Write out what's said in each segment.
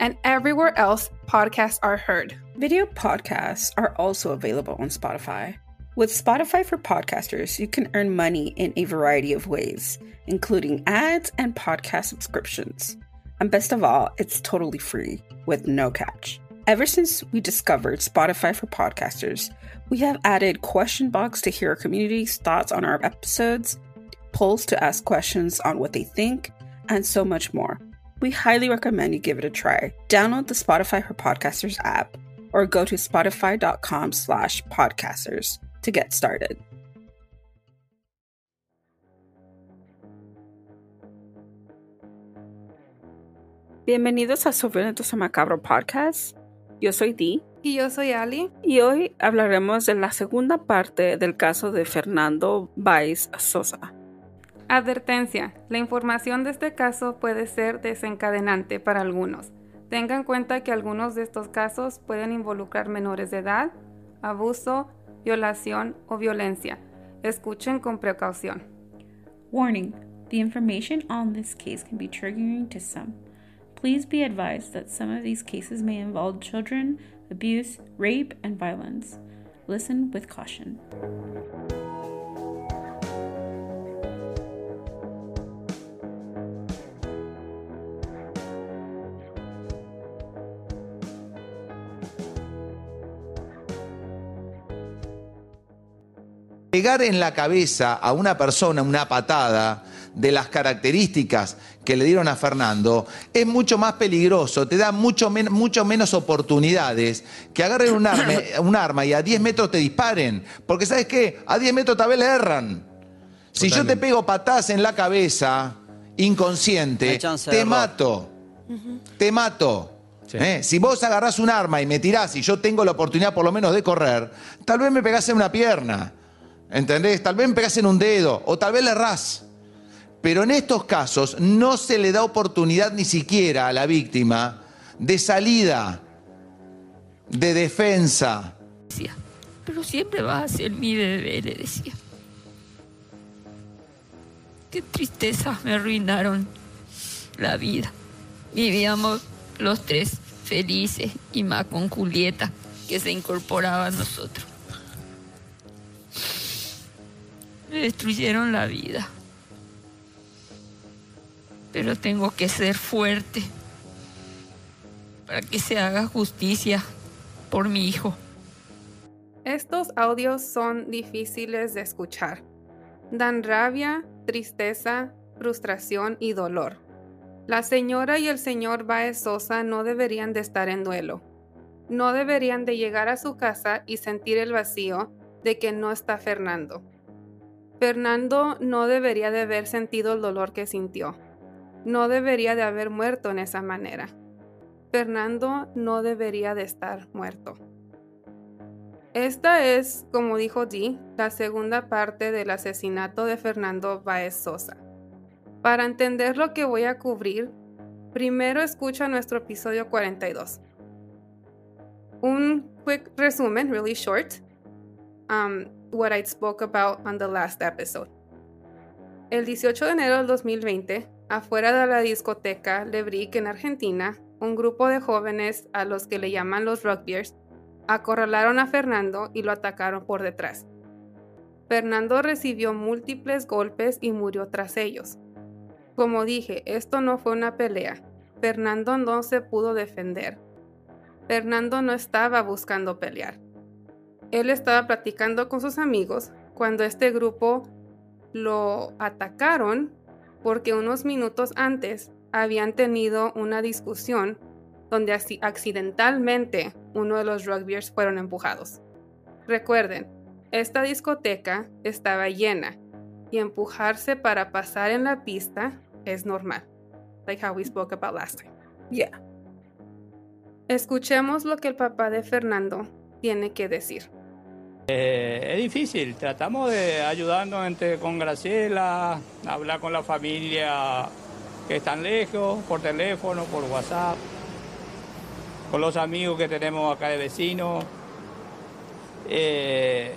and everywhere else podcasts are heard. Video podcasts are also available on Spotify. With Spotify for Podcasters, you can earn money in a variety of ways, including ads and podcast subscriptions. And best of all, it's totally free with no catch. Ever since we discovered Spotify for Podcasters, we have added question box to hear our community's thoughts on our episodes, polls to ask questions on what they think, and so much more. We highly recommend you give it a try. Download the Spotify for Podcasters app or go to spotify.com slash podcasters to get started. Bienvenidos a Sobrenitos a Macabro Podcast. Yo soy Dee. Y yo soy Ali. Y hoy hablaremos de la segunda parte del caso de Fernando Baez Sosa. Advertencia. La información de este caso puede ser desencadenante para algunos. Tengan en cuenta que algunos de estos casos pueden involucrar menores de edad, abuso, violación o violencia. Escuchen con precaución. Warning. The information on this case can be triggering to some. Please be advised that some of these cases may involve children, abuse, rape, and violence. Listen with caution. Pegar en la cabeza a una persona una patada de las características que le dieron a Fernando es mucho más peligroso, te da mucho, mucho menos oportunidades que agarren un arma, un arma y a 10 metros te disparen. Porque ¿sabes qué? A 10 metros tal vez le erran. Si yo te pego patadas en la cabeza, inconsciente, te mato. Te mato. ¿Eh? Si vos agarrás un arma y me tirás y yo tengo la oportunidad por lo menos de correr, tal vez me pegás en una pierna. ¿Entendés? Tal vez me pegás en un dedo o tal vez le errás. Pero en estos casos no se le da oportunidad ni siquiera a la víctima de salida, de defensa. Pero siempre vas a ser mi bebé, le decía. Qué tristeza, me arruinaron la vida. Vivíamos los tres felices y más con Julieta, que se incorporaba a nosotros. Me destruyeron la vida. Pero tengo que ser fuerte para que se haga justicia por mi hijo. Estos audios son difíciles de escuchar. Dan rabia, tristeza, frustración y dolor. La señora y el señor Baez Sosa no deberían de estar en duelo. No deberían de llegar a su casa y sentir el vacío de que no está Fernando. Fernando no debería de haber sentido el dolor que sintió. No debería de haber muerto en esa manera. Fernando no debería de estar muerto. Esta es, como dijo Dee, la segunda parte del asesinato de Fernando Baez Sosa. Para entender lo que voy a cubrir, primero escucha nuestro episodio 42. Un quick resumen, really short. Um, what I spoke about on the last episode. El 18 de enero del 2020, afuera de la discoteca Lebrick en Argentina, un grupo de jóvenes a los que le llaman los rugbyers acorralaron a Fernando y lo atacaron por detrás. Fernando recibió múltiples golpes y murió tras ellos. Como dije, esto no fue una pelea. Fernando no se pudo defender. Fernando no estaba buscando pelear. Él estaba platicando con sus amigos cuando este grupo lo atacaron porque unos minutos antes habían tenido una discusión donde accidentalmente uno de los rugbyers fueron empujados. Recuerden, esta discoteca estaba llena y empujarse para pasar en la pista es normal, like how we spoke about last time. Yeah. Escuchemos lo que el papá de Fernando tiene que decir. Eh, es difícil, tratamos de ayudarnos entre, con Graciela, hablar con la familia que están lejos, por teléfono, por WhatsApp, con los amigos que tenemos acá de vecinos. Eh,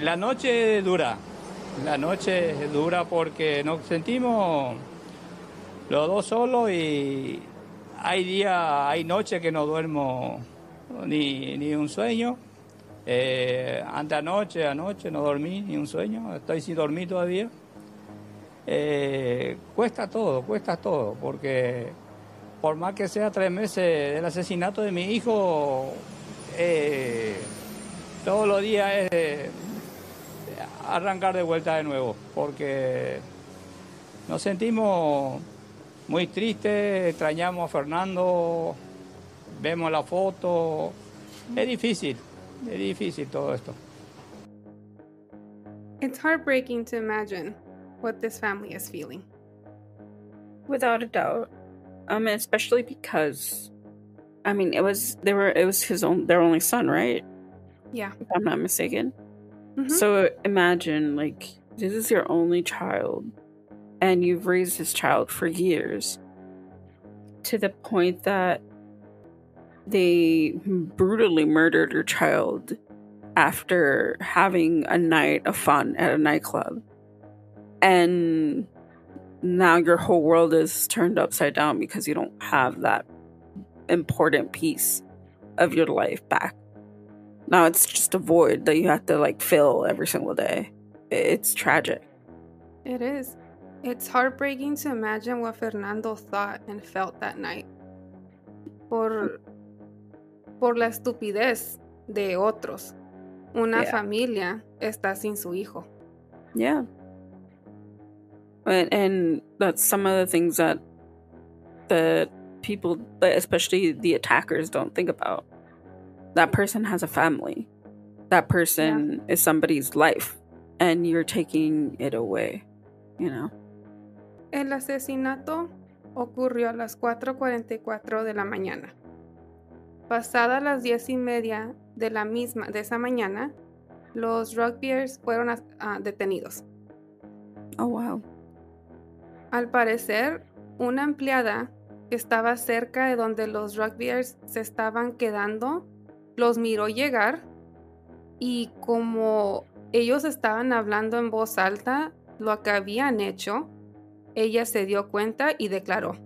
la noche dura, la noche dura porque nos sentimos los dos solos y hay días, hay noches que no duermo ni, ni un sueño. Eh, anoche, anoche no dormí ni un sueño, estoy sin dormir todavía. Eh, cuesta todo, cuesta todo, porque por más que sea tres meses del asesinato de mi hijo, eh, todos los días es arrancar de vuelta de nuevo, porque nos sentimos muy tristes, extrañamos a Fernando, vemos la foto, es difícil, es difícil todo esto. It's heartbreaking to imagine what this family is feeling. Without a doubt. Um especially because I mean it was they were it was his own their only son, right? Yeah. If I'm not mistaken. Mhm. So imagine like this is your only child and you've raised this child for years to the point that they brutally murdered your child after having a night of fun at a nightclub. And now your whole world is turned upside down because you don't have that important piece of your life back. Now it's just a void that you have to like fill every single day. It's tragic. It is. It's heartbreaking to imagine what Fernando thought and felt that night. Por, por la estupidez de otros. Una Yeah. familia está sin su hijo. Yeah. And, and that's some of the things that that people, especially the attackers, don't think about. That person has a family. That person is somebody's life, and you're taking it away. You know. El asesinato ocurrió a las 4.44 de la mañana. Pasadas las diez y media de la misma de esa mañana, los rugbyers fueron detenidos. Oh wow. Al parecer, una empleada que estaba cerca de donde los rugbyers se estaban quedando los miró llegar y como ellos estaban hablando en voz alta lo que habían hecho, ella se dio cuenta y declaró.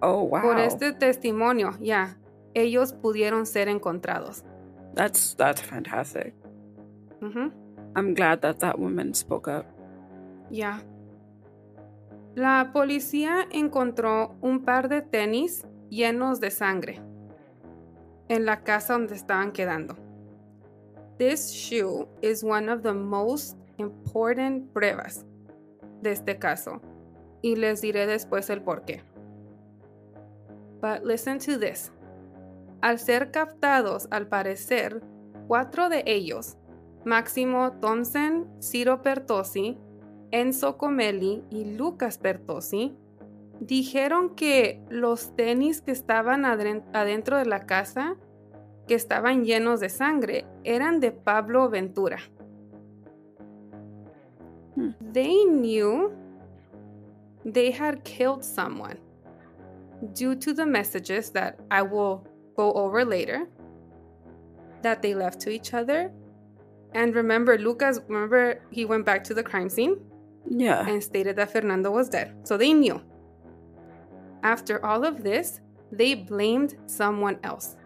Oh wow. Por este testimonio, ya, ellos pudieron ser encontrados. That's that's fantastic. I'm glad that that woman spoke up. Ya. La policía encontró un par de tenis llenos de sangre en la casa donde estaban quedando. This shoe is one of the most important pruebas de este caso y les diré después el por qué. But listen to this. Al ser captados, al parecer, cuatro de ellos, Máximo Thompson, Ciro Pertosi, Enzo Comelli y Lucas Pertosi, dijeron que los tenis que estaban adentro de la casa, que estaban llenos de sangre, eran de Pablo Ventura. Hmm. They knew they had killed someone due to the messages that I will go over later that they left to each other. And remember, Lucas, remember he went back to the crime scene Yeah. and stated that Fernando was dead. So they knew. After all of this, they blamed someone else.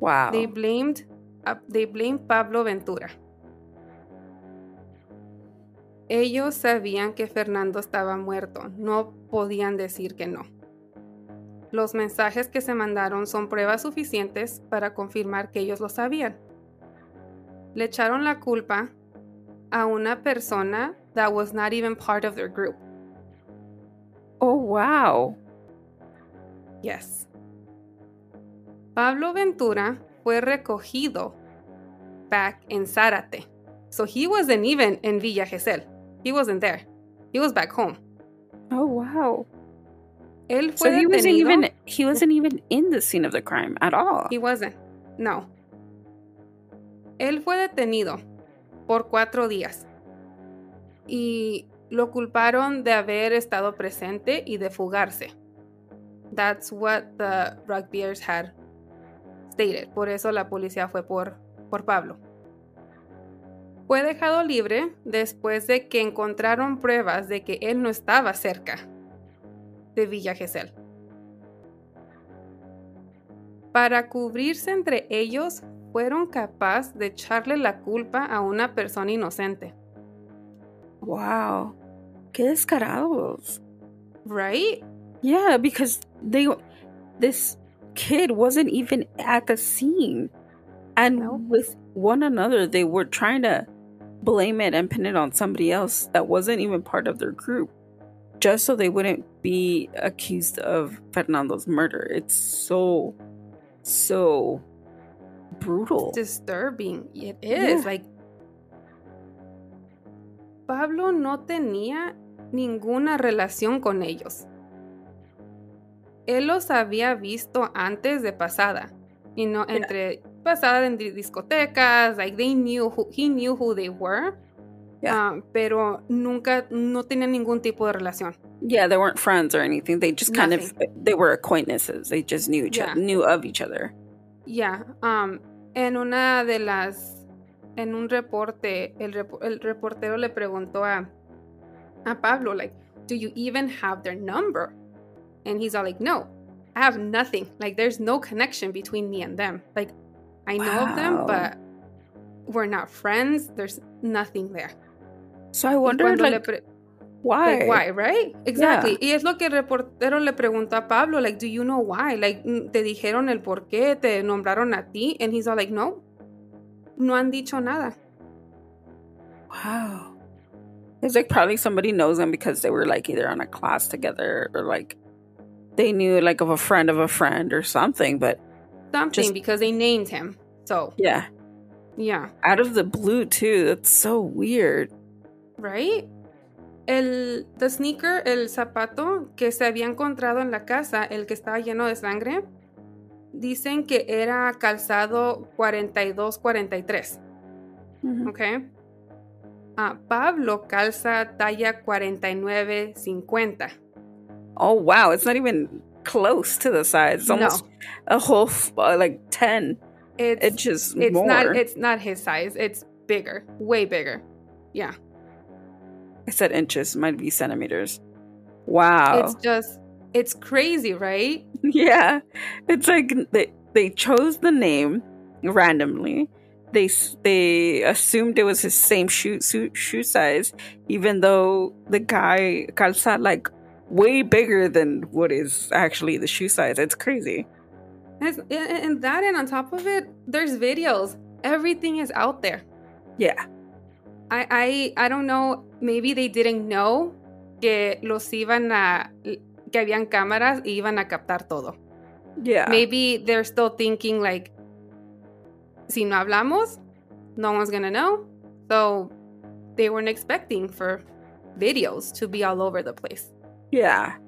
Wow. They blamed uh, they blamed Pablo Ventura. Ellos sabían que Fernando estaba muerto, no podían decir que no. Los mensajes que se mandaron son pruebas suficientes para confirmar que ellos lo sabían. Le echaron la culpa a una persona that was not even part of their group. Oh, wow. Yes. Pablo Ventura fue recogido back in Zárate. So he wasn't even in Villa Gesell. He wasn't there. He was back home. Oh, wow. Él fue So he wasn't even he wasn't even in the scene of the crime at all. He wasn't. No. Él fue detenido por cuatro días y lo culparon de haber estado presente y de fugarse. That's what the rugbyers had stated. Por eso la policía fue por, por Pablo. Fue dejado libre después de que encontraron pruebas de que él no estaba cerca de Villa Gesell. Para cubrirse entre ellos, fueron capaces de echarle la culpa a una persona inocente. Wow. Qué descarados. Right? Yeah, because they this kid wasn't even at the scene. And No. with one another they were trying to blame it and pin it on somebody else that wasn't even part of their group. Just so they wouldn't be accused of Fernando's murder. It's so so brutal. Disturbing. It is. Yeah. Like. Pablo no tenía ninguna relación con ellos. Él los había visto antes de pasada. Y no Yeah. entre pasada en di- discotecas, like they knew who, he knew who they were. Yeah. ah, pero nunca, no tenían ningún tipo de relación. Yeah, they weren't friends or anything. They just kind of they were acquaintances. They just knew each Yeah. other, knew of each other. Yeah. um, en una de las, en un reporte, el, repo- el reportero le preguntó a, a Pablo, like, do you even have their number? And he's all like, no, I have nothing. Like, there's no connection between me and them. Like, I know of them, but we're not friends. There's nothing there. So I wonder cuando le like why? Like, why, right? Exactly. Y es lo que el reportero le preguntó a Pablo, like, do you know why? Like, mm, te dijeron el por qué, te nombraron a ti, and he's all like, no, no han dicho nada. Wow. It's like probably somebody knows them because they were like either on a class together or like they knew like of a friend of a friend or something. But Something Just- because they named him. So, yeah, yeah, out of the blue too. That's so weird. Right? El the sneaker, el zapato que se había encontrado en la casa, el que estaba lleno de sangre, dicen que era calzado 42-43. Mhm. ¿ok? Ah, Pablo calza talla 49-50. Oh wow, it's not even close to the size. It's No. almost a whole uh, like ten It's, inches it's more. not it's not his size. It's bigger, way bigger. Yeah, I said inches, might be centimeters. Wow. it's just it's crazy, right? Yeah, it's like they they chose the name randomly. They they assumed it was his same shoe shoe, shoe size, even though the guy calza like way bigger than what is actually the shoe size. It's crazy. And and that, and on top of it, there's videos. Everything is out there. Yeah, I I I don't know. Maybe they didn't know que los iban a que habían cámaras y iban a captar todo. yeah, maybe they're still thinking like si no hablamos no one's gonna know so they weren't expecting for videos to be all over the place yeah.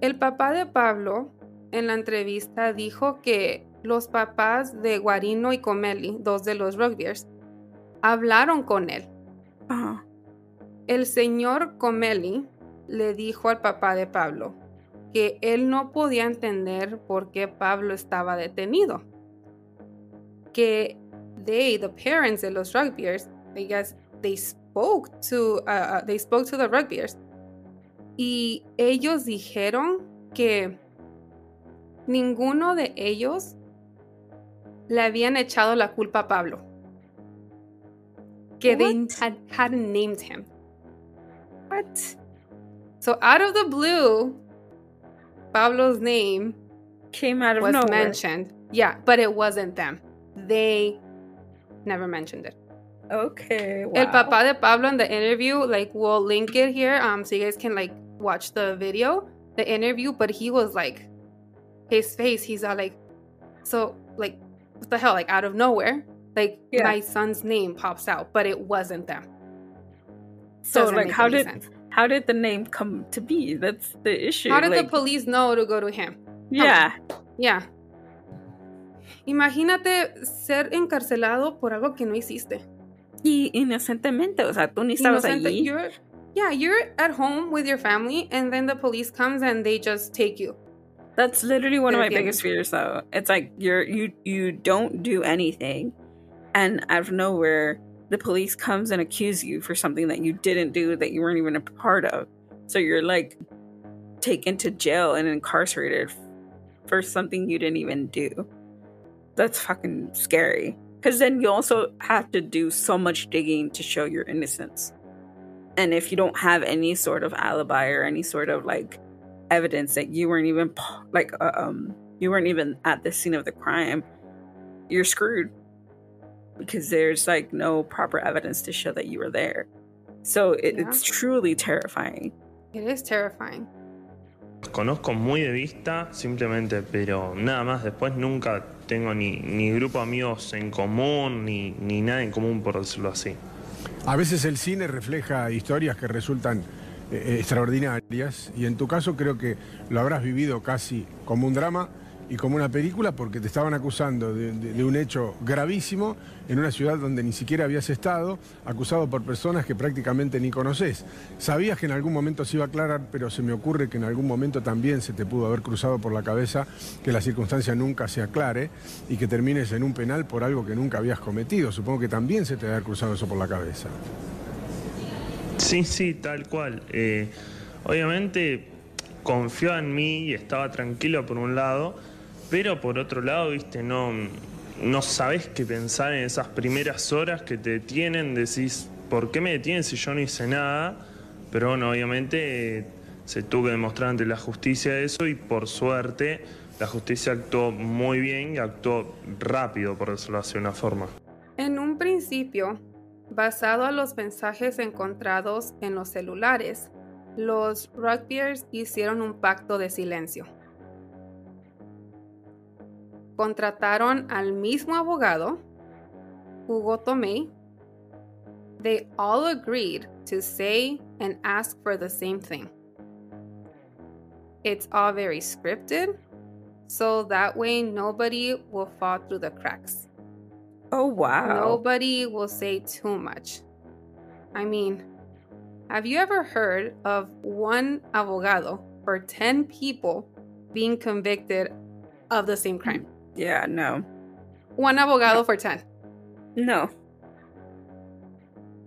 el papá de Pablo en la entrevista dijo que los papás de Guarino y Comelli dos de los rugbyers hablaron con él El señor Comelli le dijo al papá de Pablo que él no podía entender por qué Pablo estaba detenido. Que they, the parents de los rugbyers, I guess they spoke to, uh, uh, they spoke to the rugbyers y ellos dijeron que ninguno de ellos le habían echado la culpa a Pablo. Que they had, hadn't named him. What? So out of the blue, Pablo's name Came out of was nowhere. mentioned. Yeah, but it wasn't them. They never mentioned it. Okay. Wow. El papá de Pablo in the interview, like we'll link it here, um, so you guys can like watch the video, the interview. But he was like, his face, he's all like, so like, what the hell? Like out of nowhere, like Yeah. my son's name pops out, but it wasn't them. So Doesn't like, how did sense. how did the name come to be? That's the issue. How did the police know to go to him? Yeah. Yeah. Imagínate ser encarcelado por algo que no hiciste. Y inocentemente, o sea, tú ni estabas allí. You're, yeah, you're at home with your family, and then the police comes and they just take you. That's literally one of my biggest fears, though. It's like you're you you don't do anything, and out of nowhere, the police comes and accuse you for something that you didn't do that you weren't even a part of. So you're like taken to jail and incarcerated for something you didn't even do. That's fucking scary. Because then you also have to do so much digging to show your innocence. And if you don't have any sort of alibi or any sort of like evidence that you weren't even like uh, um you weren't even at the scene of the crime, you're screwed because there's like no proper evidence to show that you were there. So it, Yeah. it's truly terrifying. It is terrifying. Conozco muy de vista, simplemente, pero nada más. Después nunca tengo ni, ni grupo de amigos en común, ni, ni nada en común, por decirlo así. A veces el cine refleja historias que resultan eh, extraordinarias y en tu caso creo que lo habrás vivido casi como un drama y como una película porque te estaban acusando de, un hecho gravísimo en una ciudad donde ni siquiera habías estado, acusado por personas que prácticamente ni conoces. Sabías que en algún momento se iba a aclarar, pero se me ocurre que en algún momento también se te pudo haber cruzado por la cabeza que la circunstancia nunca se aclare y que termines en un penal por algo que nunca habías cometido. Supongo que también se te haber cruzado eso por la cabeza. Sí, sí, tal cual. Eh, obviamente confiaba en mí y estaba tranquilo por un lado, pero por otro lado, viste, no, no sabes qué pensar en esas primeras horas que te detienen, decís, ¿por qué me detienen si yo no hice nada? Pero bueno, obviamente se tuvo que demostrar ante la justicia eso y por suerte la justicia actuó muy bien y actuó rápido, por decirlo así de una forma. En un principio, basado a los mensajes encontrados en los celulares, los rugbyers hicieron un pacto de silencio. Contrataron al mismo abogado, Hugo Tomei. They all agreed to say and ask for the same thing. It's all very scripted, so that way nobody will fall through the cracks. Oh wow. Nobody will say too much. I mean, have you ever heard of one abogado for 10 people being convicted of the same crime? Yeah, no. One abogado for 10. No.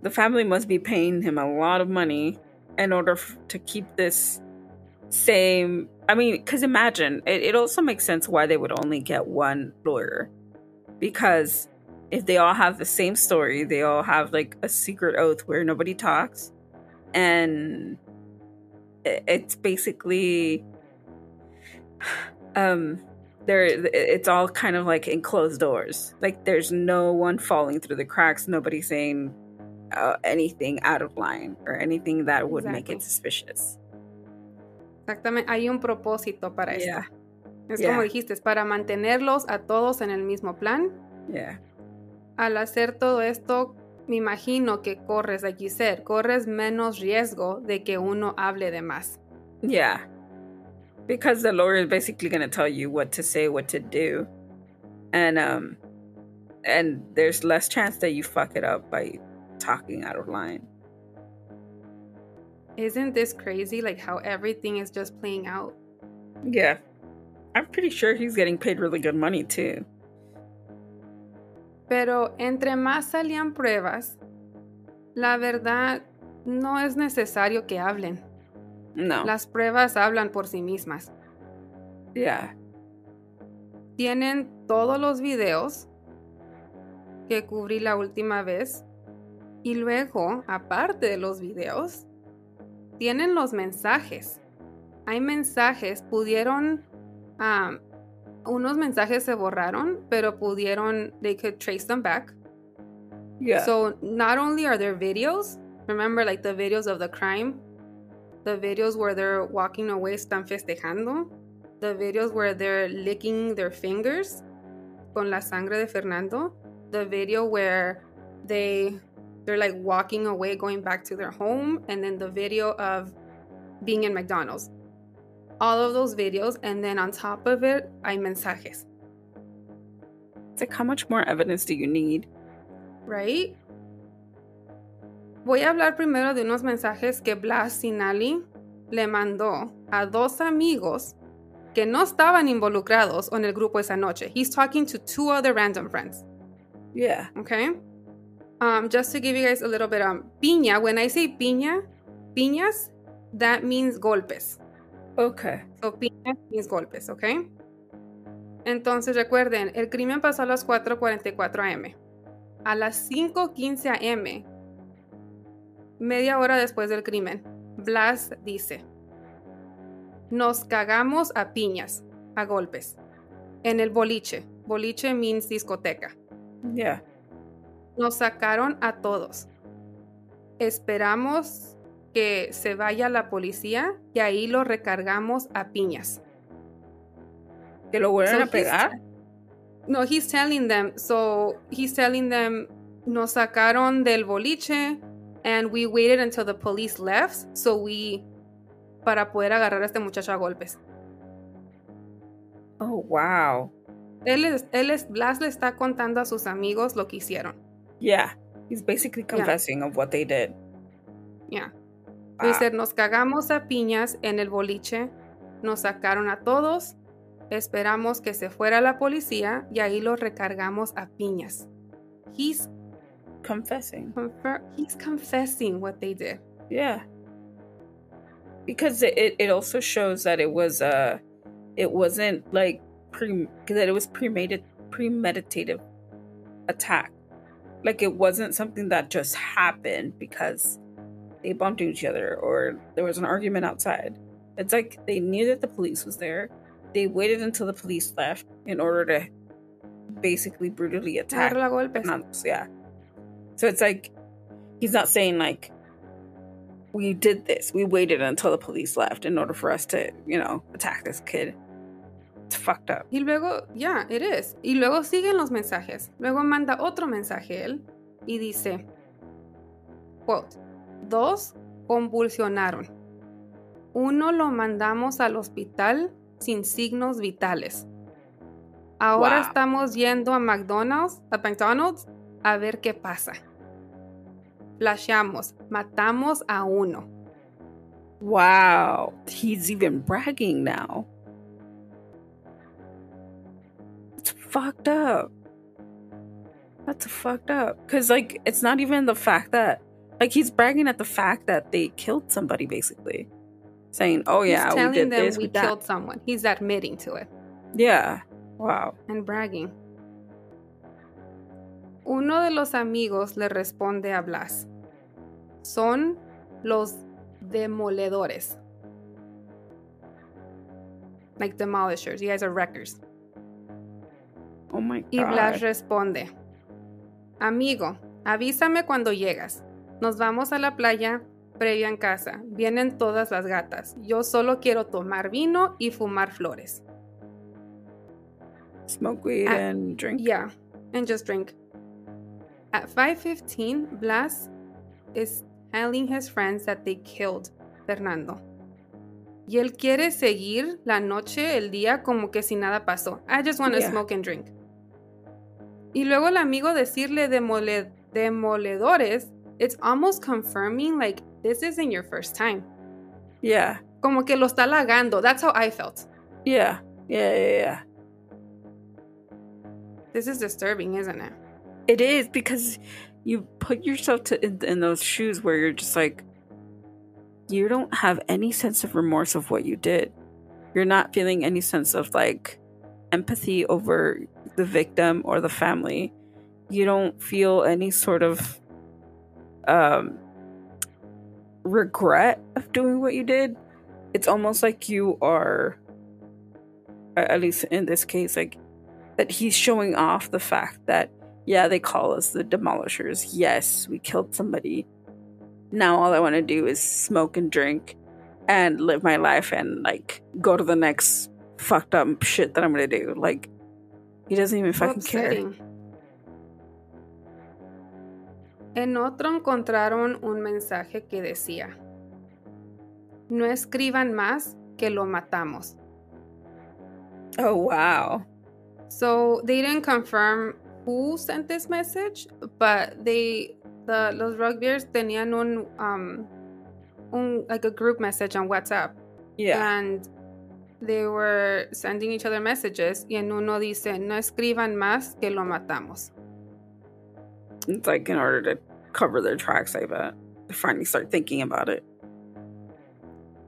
The family must be paying him a lot of money in order f- to keep this same. I mean, because imagine, it, it also makes sense why they would only get one lawyer. Because if they all have the same story, they all have like a secret oath where nobody talks. And it's basically. Um, there it's all kind of like enclosed doors like there's no one falling through the cracks nobody saying uh, anything out of line or anything that would make it suspicious Exactamente, hay un propósito para esto. yeah Es yeah. como dijiste, es para mantenerlos a todos en el mismo plan. yeah Al hacer todo esto, me imagino que corres, like you said, corres menos riesgo de que uno hable de más. yeah because the lawyer is basically going to tell you what to say what to do and um and there's less chance that you fuck it up by talking out of line Isn't this crazy? Like how everything is just playing out. yeah i'm pretty sure he's getting paid really good money too Pero entre más salían pruebas, la verdad no es necesario que hablen. No Las pruebas hablan por sí mismas. yeah Tienen todos los videos que cubrí la última vez. Y luego, aparte de los videos, tienen los mensajes hay mensajes, pudieron, um, unos mensajes se borraron, pero pudieron, they could trace them back. Yeah. So not only are there videos, remember like the videos of the crime, the videos where they're walking away, están festejando, the videos where they're licking their fingers con la sangre de Fernando, the video where they they're like walking away going back to their home and then the video of being in McDonald's. All of those videos and then on top of it hay mensajes, It's like, how much more evidence do you need? right? Voy a hablar primero de unos mensajes que Blas Sinali le mandó a dos amigos que no estaban involucrados en el grupo esa noche. He's talking to two other random friends. Yeah. Okay. Um, just to give you guys a little bit um piña. When I say piña, piñas, that means golpes. Okay. So piña means golpes, okay? Entonces recuerden, el crimen pasó a las 4:44 am. A las 5:15 am, media hora después del crimen, Blas dice: Nos cagamos a piñas, a golpes, en el boliche. Boliche means discoteca. Yeah. Nos sacaron a todos. Esperamos que se vaya la policía y ahí lo recargamos a piñas. ¿Que lo vuelven So a pegar? No, he's telling them. So he's telling them nos sacaron del boliche and we waited until the police left so we para poder agarrar a este muchacho a golpes. Oh, wow. Él es, él es, Blas le está contando a sus amigos lo que hicieron. Yeah. He's basically confessing of what they did. Yeah. Wow. Dice, nos cagamos a piñas en el boliche, nos sacaron a todos, esperamos que se fuera la policía y ahí los recargamos a piñas. He's, confessing. confer- he's confessing what they did. Yeah. Because it, it, also shows that it was uh it wasn't like pre that it was premeditated premeditated attack. Like it wasn't something that just happened because they bumped into each other or there was an argument outside. It's like they knew that the police was there. They waited until the police left in order to basically brutally attack Agarrarlo a golpes. Yeah. So it's like he's not saying like we did this. We waited until the police left in order for us to, you know, attack this kid. It's fucked up. Y luego, ya, it is. Y luego siguen los mensajes. Luego manda otro mensaje él y dice, quote, dos convulsionaron. Uno lo mandamos al hospital sin signos vitales. Ahora Wow. estamos yendo a McDonald's, a McDonald's a ver qué pasa. Flasheamos, matamos a uno. Wow. He's even bragging now. It's fucked up. That's fucked up. Cause like it's not even the fact that like he's bragging at the fact that they killed somebody basically. Saying, Oh yeah, He's we did them this, we we killed someone. He's admitting to it. Yeah. Wow. and bragging. Uno de los amigos le responde a Blas. Son los demoledores. Like demolishers. You guys are wreckers. Oh my Y Blas god. responde. Amigo, avísame cuando llegas. Nos vamos a la playa previa en casa. Vienen todas las gatas. Yo solo quiero tomar vino y fumar flores. Smoke weed Ah, and drink. Yeah, and just drink. At 5:15, Blas is telling his friends that they killed Fernando. Y él quiere seguir la noche, el día como que si nada pasó. I just want to Yeah. smoke and drink. Y luego el amigo decirle demole- demoledores, it's almost confirming like this isn't your first time. Yeah. Como que lo está halagando. That's how I felt. Yeah. Yeah, yeah, yeah. This is disturbing, isn't it? It is because you put yourself to in, in those shoes where you're just like you don't have any sense of remorse of what you did. You're not feeling any sense of like empathy over the victim or the family. You don't feel any sort of um regret of doing what you did. it's almost like you are at least in this case like that he's showing off the fact that yeah they call us the demolishers. Yes we killed somebody. Now all i want to do is smoke and drink and live my life and like go to the next fucked up shit that i'm gonna do. Like he doesn't even fucking care. En otro encontraron un mensaje que decía, no escriban más que lo matamos. oh wow. So they didn't confirm who sent this message, but they the los rugbyers tenían un um un like a group message on WhatsApp yeah and they were sending each other messages y en uno dice no escriban más que lo matamos. it's like in order to cover their tracks i bet they finally start thinking about it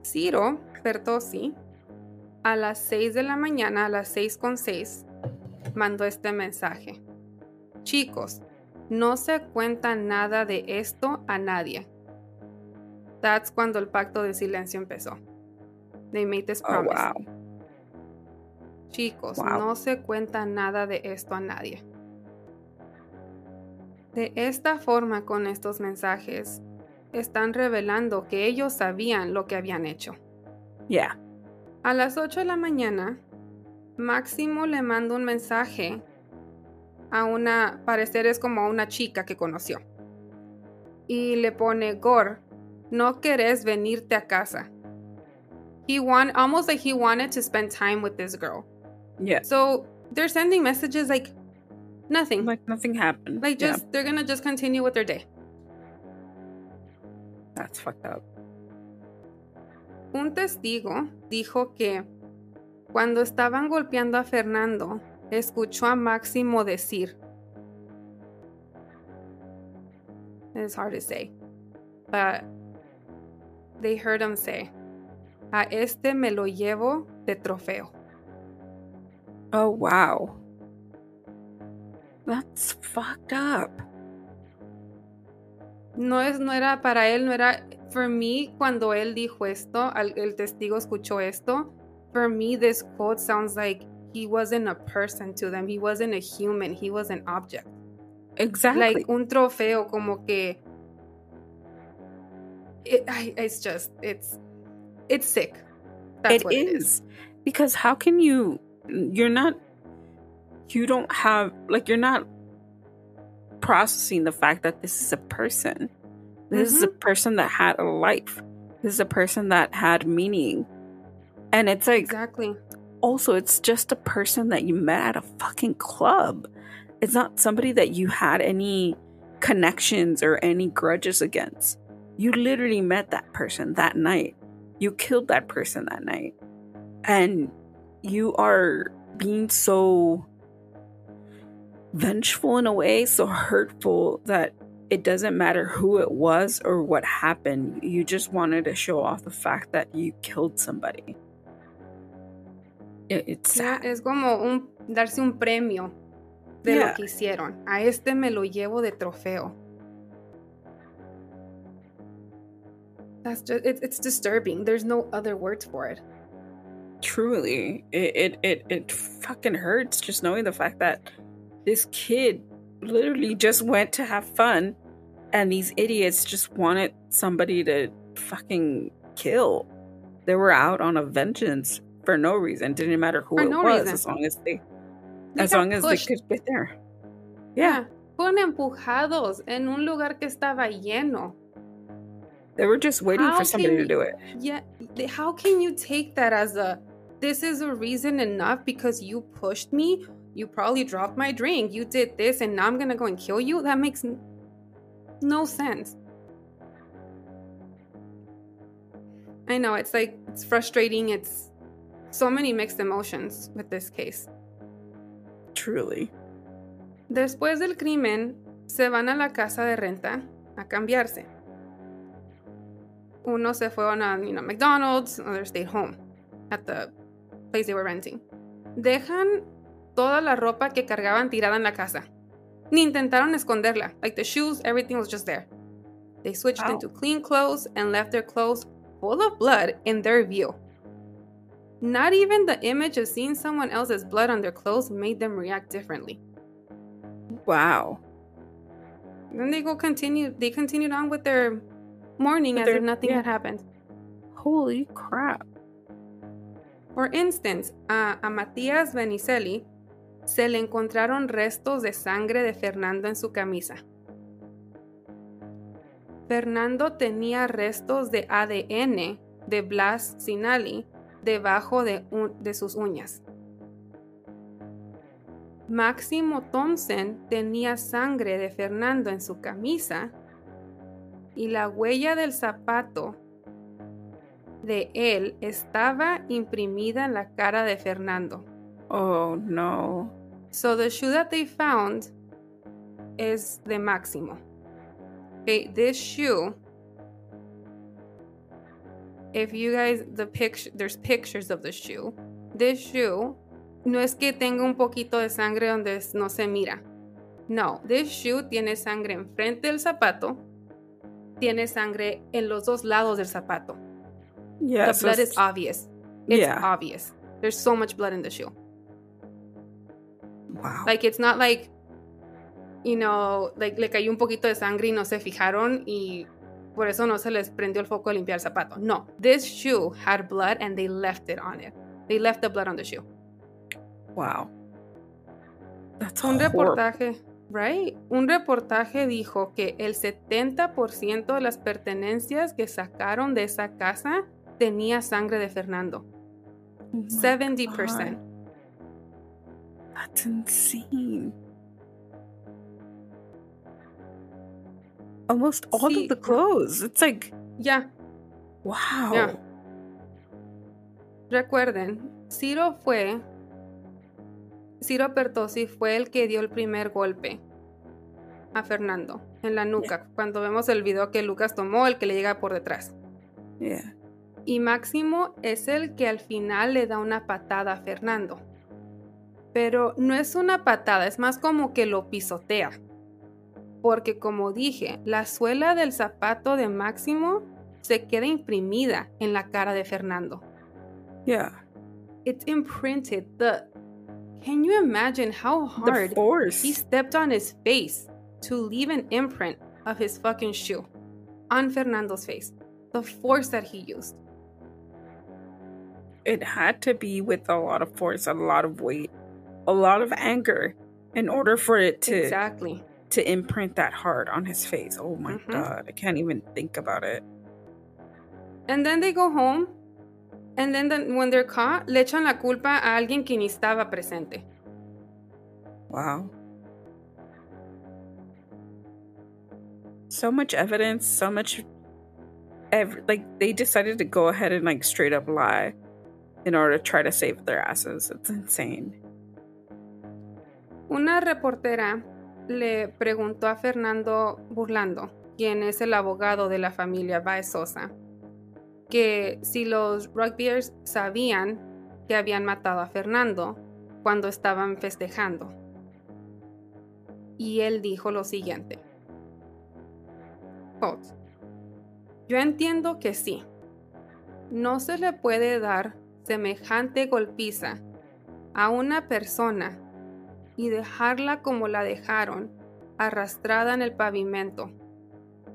Ciro Bertossi a las 6 de la mañana, a las 6 con 6, mandó este mensaje. Chicos, no se cuenta nada de esto a nadie. That's cuando el pacto de silencio empezó. They made this oh promise. wow Chicos, Wow. no se cuenta nada de esto a nadie. De esta forma, con estos mensajes, están revelando que ellos sabían lo que habían hecho. yeah A las 8 de la mañana, Máximo le manda un mensaje a una, parecer es como a una chica que conoció. Y le pone, Gor, no querés venirte a casa. He want, almost like he wanted to spend time with this girl. yeah So they're sending messages like nothing. Like, like nothing happened Yeah, just, they're gonna just continue with their day. that's fucked up Un testigo dijo que cuando estaban golpeando a Fernando, escuchó a Máximo decir, It's hard to say, but they heard him say, A este me lo llevo de trofeo. Oh wow. That's fucked up. No, es, no era para él, no era. For me, cuando él dijo esto, al- el testigo escuchó esto, for me, this quote sounds like he wasn't a person to them. He wasn't a human. He was an object. Exactly. Like un trofeo, como que. It, I, it's just, it's, it's sick. That's It what it is. is. Because how can you you're not you don't have like you're not processing the fact that this is a person. This is a mm-hmm. person that had a life. This is a person that had meaning. And it's like Exactly. Also it's just a person that you met at a fucking club. It's not somebody that you had any connections or any grudges against. You literally met that person that night. You killed that person that night. And you are being so vengeful in a way, so hurtful that it doesn't matter who it was or what happened. You just wanted to show off the fact that you killed somebody. Eh, mm, it- it's Yeah, sad. es como un, darse un premio de Yeah. lo que hicieron. A este me lo llevo de trofeo. That's just it, it's disturbing. There's no other words for it. truly it, it it it fucking hurts just knowing the fact that this kid literally just went to have fun and these idiots just wanted somebody to fucking kill they were out on a vengeance for no reason didn't matter who For it no was reason. as long as they They as long as they could get there yeah Fueron empujados en un lugar que estaba lleno. they were just waiting How for somebody can to do it Yeah, how can you take that as a this is a reason enough because you pushed me? You probably dropped my drink. You did this, and now I'm gonna go and kill you? That makes no sense. I know it's like it's frustrating. It's so many mixed emotions with this case. truly Después del crimen, se van a la casa de renta a cambiarse. Uno se fueron a you know, McDonald's, other stayed home at the place they were renting. Dejan toda la ropa que cargaban tirada en la casa. Ni intentaron esconderla. Like the shoes, everything was just there. They switched Wow. into clean clothes and left their clothes full of blood in their view. Not even the image of seeing someone else's blood on their clothes made them react differently. Wow. Then they go continue. They continued on with their mourning as if nothing yeah. had happened. Holy crap. For instance, a, a Matías Benicelli se le encontraron restos de sangre de Fernando en su camisa. Fernando tenía restos de ADN de Blas Sinali debajo de, un- de sus uñas. Máximo Thompson tenía sangre de Fernando en su camisa y la huella del zapato de él estaba imprimida en la cara de Fernando. Oh no. So the shoe that they found is the Máximo. Okay, this shoe. If you guys the picture there's pictures of the shoe. This shoe no es que tenga un poquito de sangre donde no se mira. No, this shoe tiene sangre enfrente del zapato. Tiene sangre en los dos lados del zapato. Yeah. the so blood is obvious. It's Yeah. obvious. There's so much blood in the shoe. wow. Like it's not like you know, like le cayó un poquito de sangre y no se fijaron y por eso no se les prendió el foco de limpiar el zapato. No, this shoe had blood and they left it on it. They left the blood on the shoe. wow. That's Un reportaje, right? Un reportaje dijo que el 70% de las pertenencias que sacaron de esa casa tenía sangre de Fernando. Oh my 70%. God. That's insane. Almost all Sí. of the clothes. It's like, Ya, wow. Ya. Recuerden, Ciro fue. Ciro Pertosi fue el que dio el primer golpe a Fernando en la nuca. Cuando vemos el video que Lucas tomó, el que le llega por detrás. Yeah. Y Máximo es el que al final le da una patada a Fernando. Pero no es una patada, es más como que lo pisotea. Porque como dije, la suela del zapato de Máximo se queda imprimida en la cara de Fernando. Yeah. It's imprinted. The Can you imagine how The hard force. he stepped on his face to leave an imprint of his fucking shoe on Fernando's face? The force that he used. it had to be with a lot of force, a lot of weight, a lot of anger in order for it to Exactly. To imprint that hard on his face. Oh my Mhm. god, I can't even think about it. And then they go home. And then the- when they're caught, le echan la culpa a alguien que ni estaba presente. Wow. So much evidence, so much every, like they decided to go ahead and like straight up lie in order to try to save their asses. It's insane. Una reportera le preguntó a Fernando Burlando, quien es el abogado de la familia Baez Sosa, que si los rugbyers sabían que habían matado a Fernando cuando estaban festejando. Y él dijo lo siguiente. Quote, Yo entiendo que sí. No se le puede dar semejante golpiza a una persona y dejarla como la dejaron, arrastrada en el pavimento.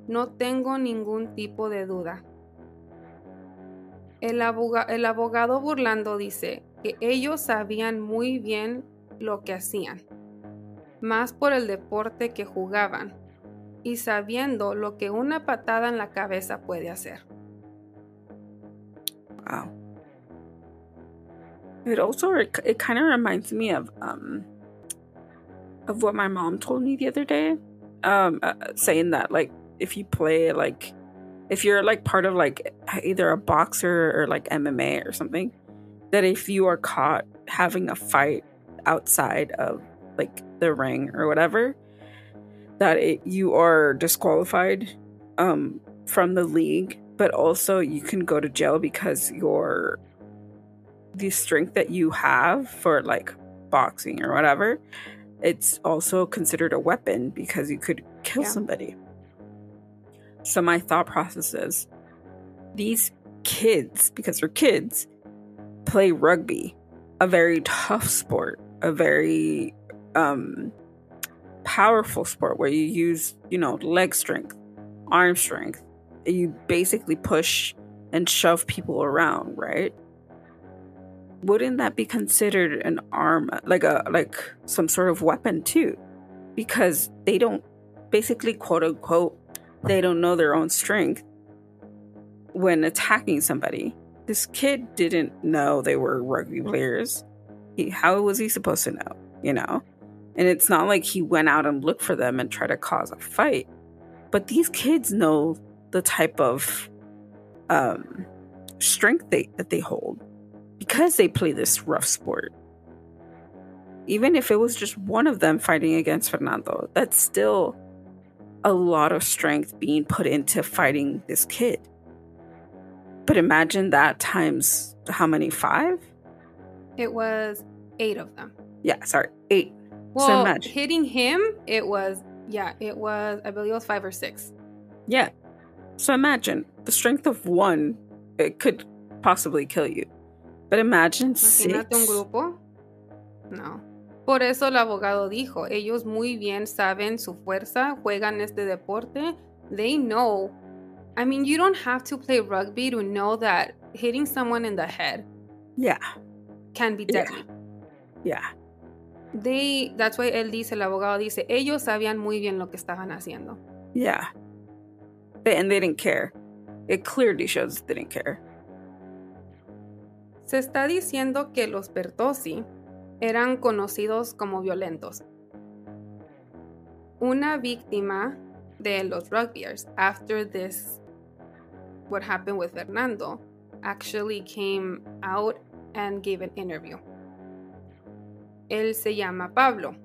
No tengo ningún tipo de duda. El, aboga- el abogado burlando dice que ellos sabían muy bien lo que hacían, más por el deporte que jugaban y sabiendo lo que una patada en la cabeza puede hacer. Wow. It also it kind of reminds me of um of what my mom told me the other day. Um, uh, saying that like if you play like if you're like part of like either a boxer or like MMA or something, that if you are caught having a fight outside of like the ring or whatever, that it, you are disqualified um from the league, but also you can go to jail because your the strength that you have for like boxing or whatever, it's also considered a weapon because you could kill Yeah. somebody. So my thought process is these kids, because they're kids, play rugby, a very tough sport, a very um, powerful sport where you use, you know, leg strength, arm strength. You basically push and shove people around, right? Wouldn't that be considered an arm, like a like some sort of weapon too? Because they don't basically quote unquote they don't know their own strength when attacking somebody. This kid didn't know they were rugby players. He, how was he supposed to know? You know? And it's not like he went out and looked for them and tried to cause a fight. But these kids know the type of um, strength they, that they hold because they play this rough sport. Even if it was just one of them fighting against Fernando, that's still a lot of strength being put into fighting this kid. But imagine that times how many? Five? It was eight of them. Yeah, sorry, eight. Well, so imagine. hitting him, it was, yeah, it was, I believe it was five or six. Yeah. So imagine the strength of one, it could possibly kill you. But imagine Imagínate six. un grupo. No. Por eso el abogado dijo, ellos muy bien saben su fuerza, juegan este deporte. They know. I mean, you don't have to play rugby to know that hitting someone in the head Yeah, can be Yeah. deadly. yeah. They, that's why él dice, el abogado dice, ellos sabían muy bien lo que estaban haciendo. Yeah. They, and they didn't care. It clearly shows they didn't care. Se está diciendo que los Bertozzi eran conocidos como violentos. Una víctima de los rugbyers after this what happened with Fernando actually came out and gave an interview. Él se llama Pablo,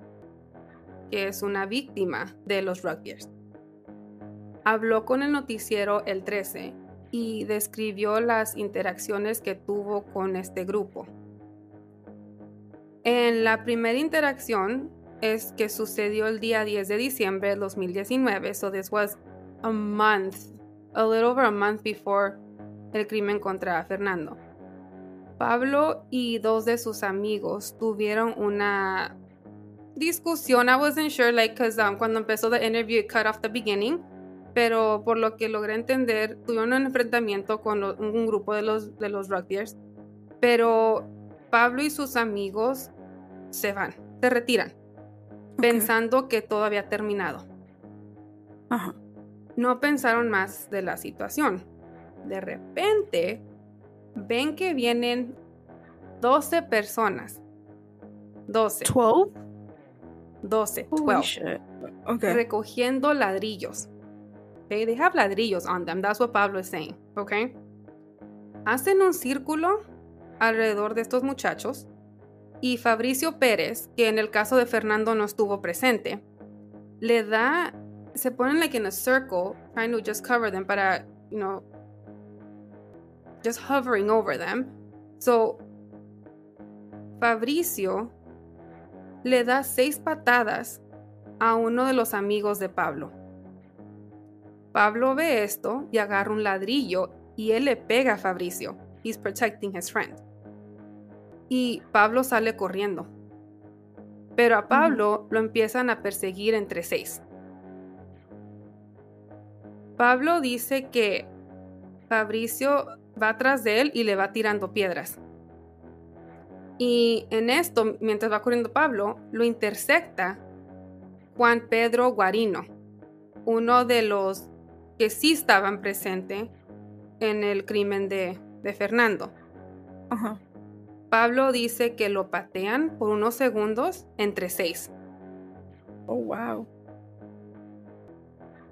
que es una víctima de los rugbyers. Habló con el noticiero el 13 y describió las interacciones que tuvo con este grupo. En la primera interacción es que sucedió el día 10 de diciembre de 2019, so this was a month, a little over a month before el crimen contra Fernando. Pablo y dos de sus amigos tuvieron una discusión. I wasn't sure, like, because um, cuando empezó the interview, it cut off the beginning. Pero por lo que logré entender, tuvieron un enfrentamiento con lo- un grupo de los, de los rugbyers. Pero Pablo y sus amigos se van, se retiran, pensando que todo había terminado. Ajá. No pensaron más de la situación. De repente, ven que vienen 12 personas. 12. 12? 12. Holy 12. shit. Okay. recogiendo ladrillos. Okay, they have ladrillos on them. That's what Pablo is saying. Okay. Hacen un círculo alrededor de estos muchachos y Fabricio Pérez, que en el caso de Fernando no estuvo presente, le da, se ponen like in a circle, trying to just cover them para, you know, just hovering over them. So, Fabricio le da seis patadas a uno de los amigos de Pablo. Pablo ve esto y agarra un ladrillo y él le pega a Fabricio. He's protecting his friend. Y Pablo sale corriendo. Pero a Pablo lo empiezan a perseguir entre seis. Pablo dice que Fabricio va atrás de él y le va tirando piedras. Y en esto, mientras va corriendo Pablo, lo intersecta Juan Pedro Guarino, uno de los que sí estaban presentes en el crimen de, de Fernando. Ajá. Pablo dice que lo patean por unos segundos entre seis. Oh, wow.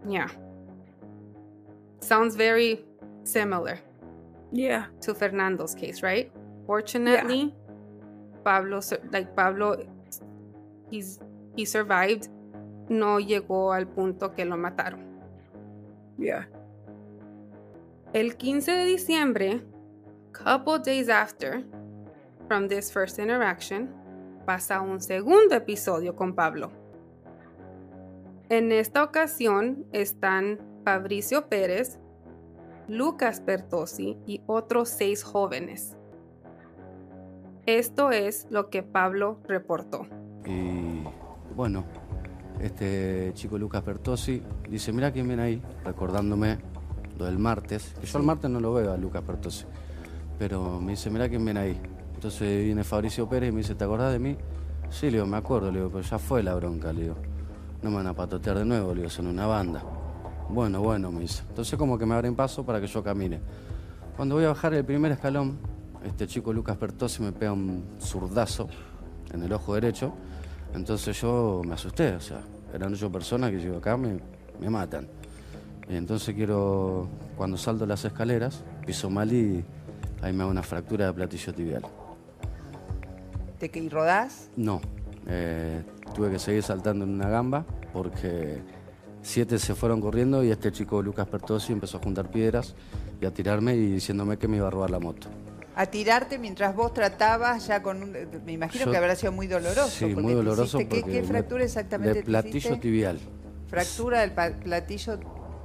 Yeah. Sounds very similar Yeah. to Fernando's case, right? Fortunately, Pablo, like Pablo, he's, he survived. No llegó al punto que lo mataron. Yeah. El 15 de diciembre, couple days after from this first interaction, pasa un segundo episodio con Pablo. En esta ocasión están Fabricio Pérez, Lucas Bertossi y otros seis jóvenes. Esto es lo que Pablo reportó. Y bueno, este chico Lucas Bertossi dice, mira quién viene ahí, recordándome lo del martes, que yo el martes no lo veo a Lucas Bertossi, pero me dice, mira quién viene ahí. Entonces viene Fabricio Pérez y me dice, ¿te acordás de mí? Sí, le digo, me acuerdo, le digo, pero ya fue la bronca, le digo. No me van a patotear de nuevo, son una banda. Bueno, bueno, me dice. Entonces como que me abren paso para que yo camine. Cuando voy a bajar el primer escalón, este chico Lucas Bertossi me pega un zurdazo en el ojo derecho. Entonces yo me asusté, o sea, eran ocho personas que yo acá me, me matan. Y entonces quiero, cuando salto las escaleras, piso mal y ahí me hago una fractura de platillo tibial. ¿Te que y rodás? No, eh, tuve que seguir saltando en una gamba porque siete se fueron corriendo y este chico Lucas Bertossi empezó a juntar piedras y a tirarme y diciéndome que me iba a robar la moto. A tirarte mientras vos tratabas ya con un... Me imagino Yo- que habrá sido muy doloroso. Sí, porque muy te doloroso hiciste- ¿Qué, porque qué fractura me- exactamente de te platillo hiciste? tibial. Fractura del platillo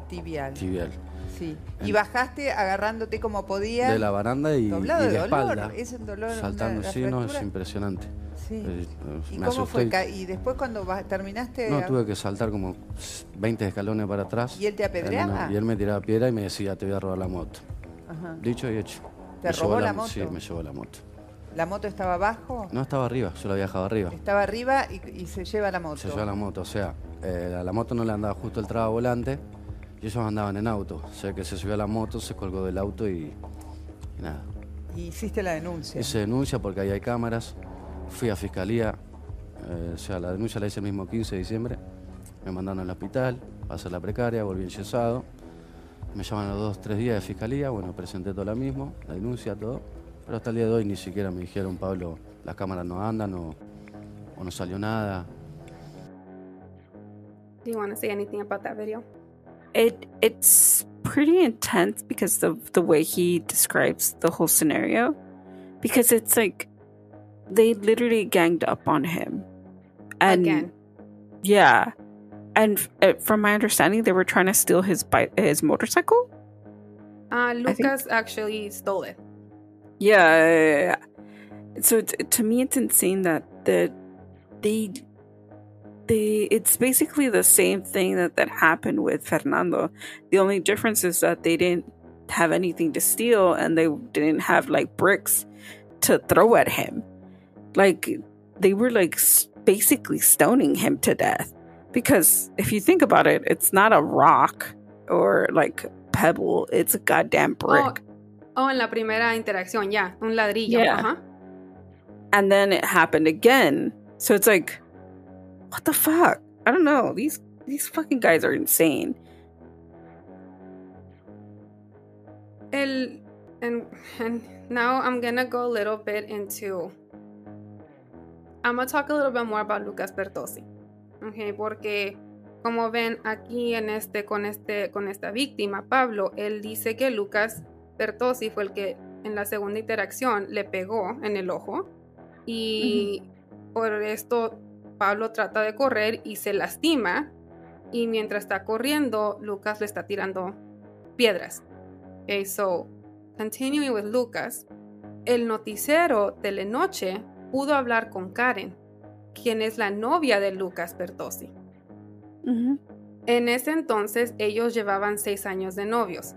tibial. Tibial. Sí. Y bajaste agarrándote como podías. De la baranda y, Doblado y de de dolor, espalda. es un dolor, una- Saltando, la sí, no, es impresionante. Sí. Eh, ¿Y me cómo fue? asusté. Ca- Y después cuando terminaste... No, tuve que saltar como 20 escalones para atrás. ¿Y él te apedreaba? una- Y él me tiraba piedra y me decía, te voy a robar la moto. Ajá. Dicho y hecho. ¿Te Me robó la moto? Sí, me llevó la moto. ¿La moto estaba abajo? No estaba arriba, yo la había dejado arriba. Estaba arriba y, y se lleva la moto. Se llevó la moto, o sea, eh, a la moto no le andaba justo el traba volante y ellos andaban en auto. O sea que se subió a la moto, se colgó del auto y, y nada. Y hiciste la denuncia. Hice denuncia porque ahí hay cámaras. Fui a fiscalía, eh, o sea, la denuncia la hice el mismo 15 de diciembre. Me mandaron al hospital, pasé la precaria, volví enyesado. Me llaman a los dos, tres días de fiscalía, bueno, presenté todo lo mismo, la denuncia, todo. Pero hasta el día de hoy ni siquiera me dijeron, Pablo, las cámaras no andan o, o no salió nada. Do you want to say anything about that video? it it's pretty intense because of the way he describes the whole scenario because it's like they literally ganged up on him and Again. yeah and uh, from my understanding they were trying to steal his bike his motorcycle Uh, Lucas actually stole it. yeah, yeah, yeah, so t- to me it's insane that that they they it's basically the same thing that that happened with Fernando. The only difference is that they didn't have anything to steal and they didn't have like bricks to throw at him. Like they were like s- basically stoning him to death because if you think about it, it's not a rock or like pebble, it's a goddamn oh, brick. Oh, en la primera interacción, ya, un ladrillo. Yeah. Ajá. and then it happened again. So it's like, what the fuck? I don't know. These these fucking guys are insane. El, and, and now I'm gonna go a little bit into. I'm gonna talk a little bit more about Lucas Bertossi. Okay, porque como ven aquí en este con este con esta víctima Pablo, él dice que Lucas Bertossi fue el que en la segunda interacción le pegó en el ojo y por esto Pablo trata de correr y se lastima y mientras está corriendo Lucas le está tirando piedras. Okay, so continuing with Lucas, el noticiero Telenoche pudo hablar con Karen, quien es la novia de Lucas Bertossi. En ese entonces ellos llevaban seis años de novios.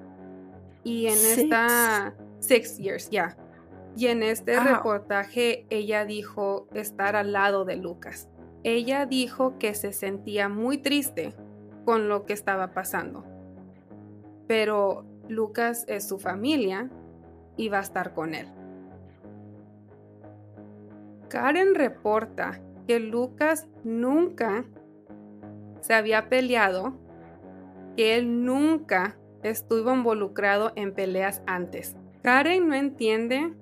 Y en Six. esta... Six years, ya. Y en este reportaje ella dijo estar al lado de Lucas. Ella dijo que se sentía muy triste con lo que estaba pasando. Pero Lucas es su familia y va a estar con él. Karen reporta que Lucas nunca se había peleado, que él nunca estuvo involucrado en peleas antes. Karen no entiende.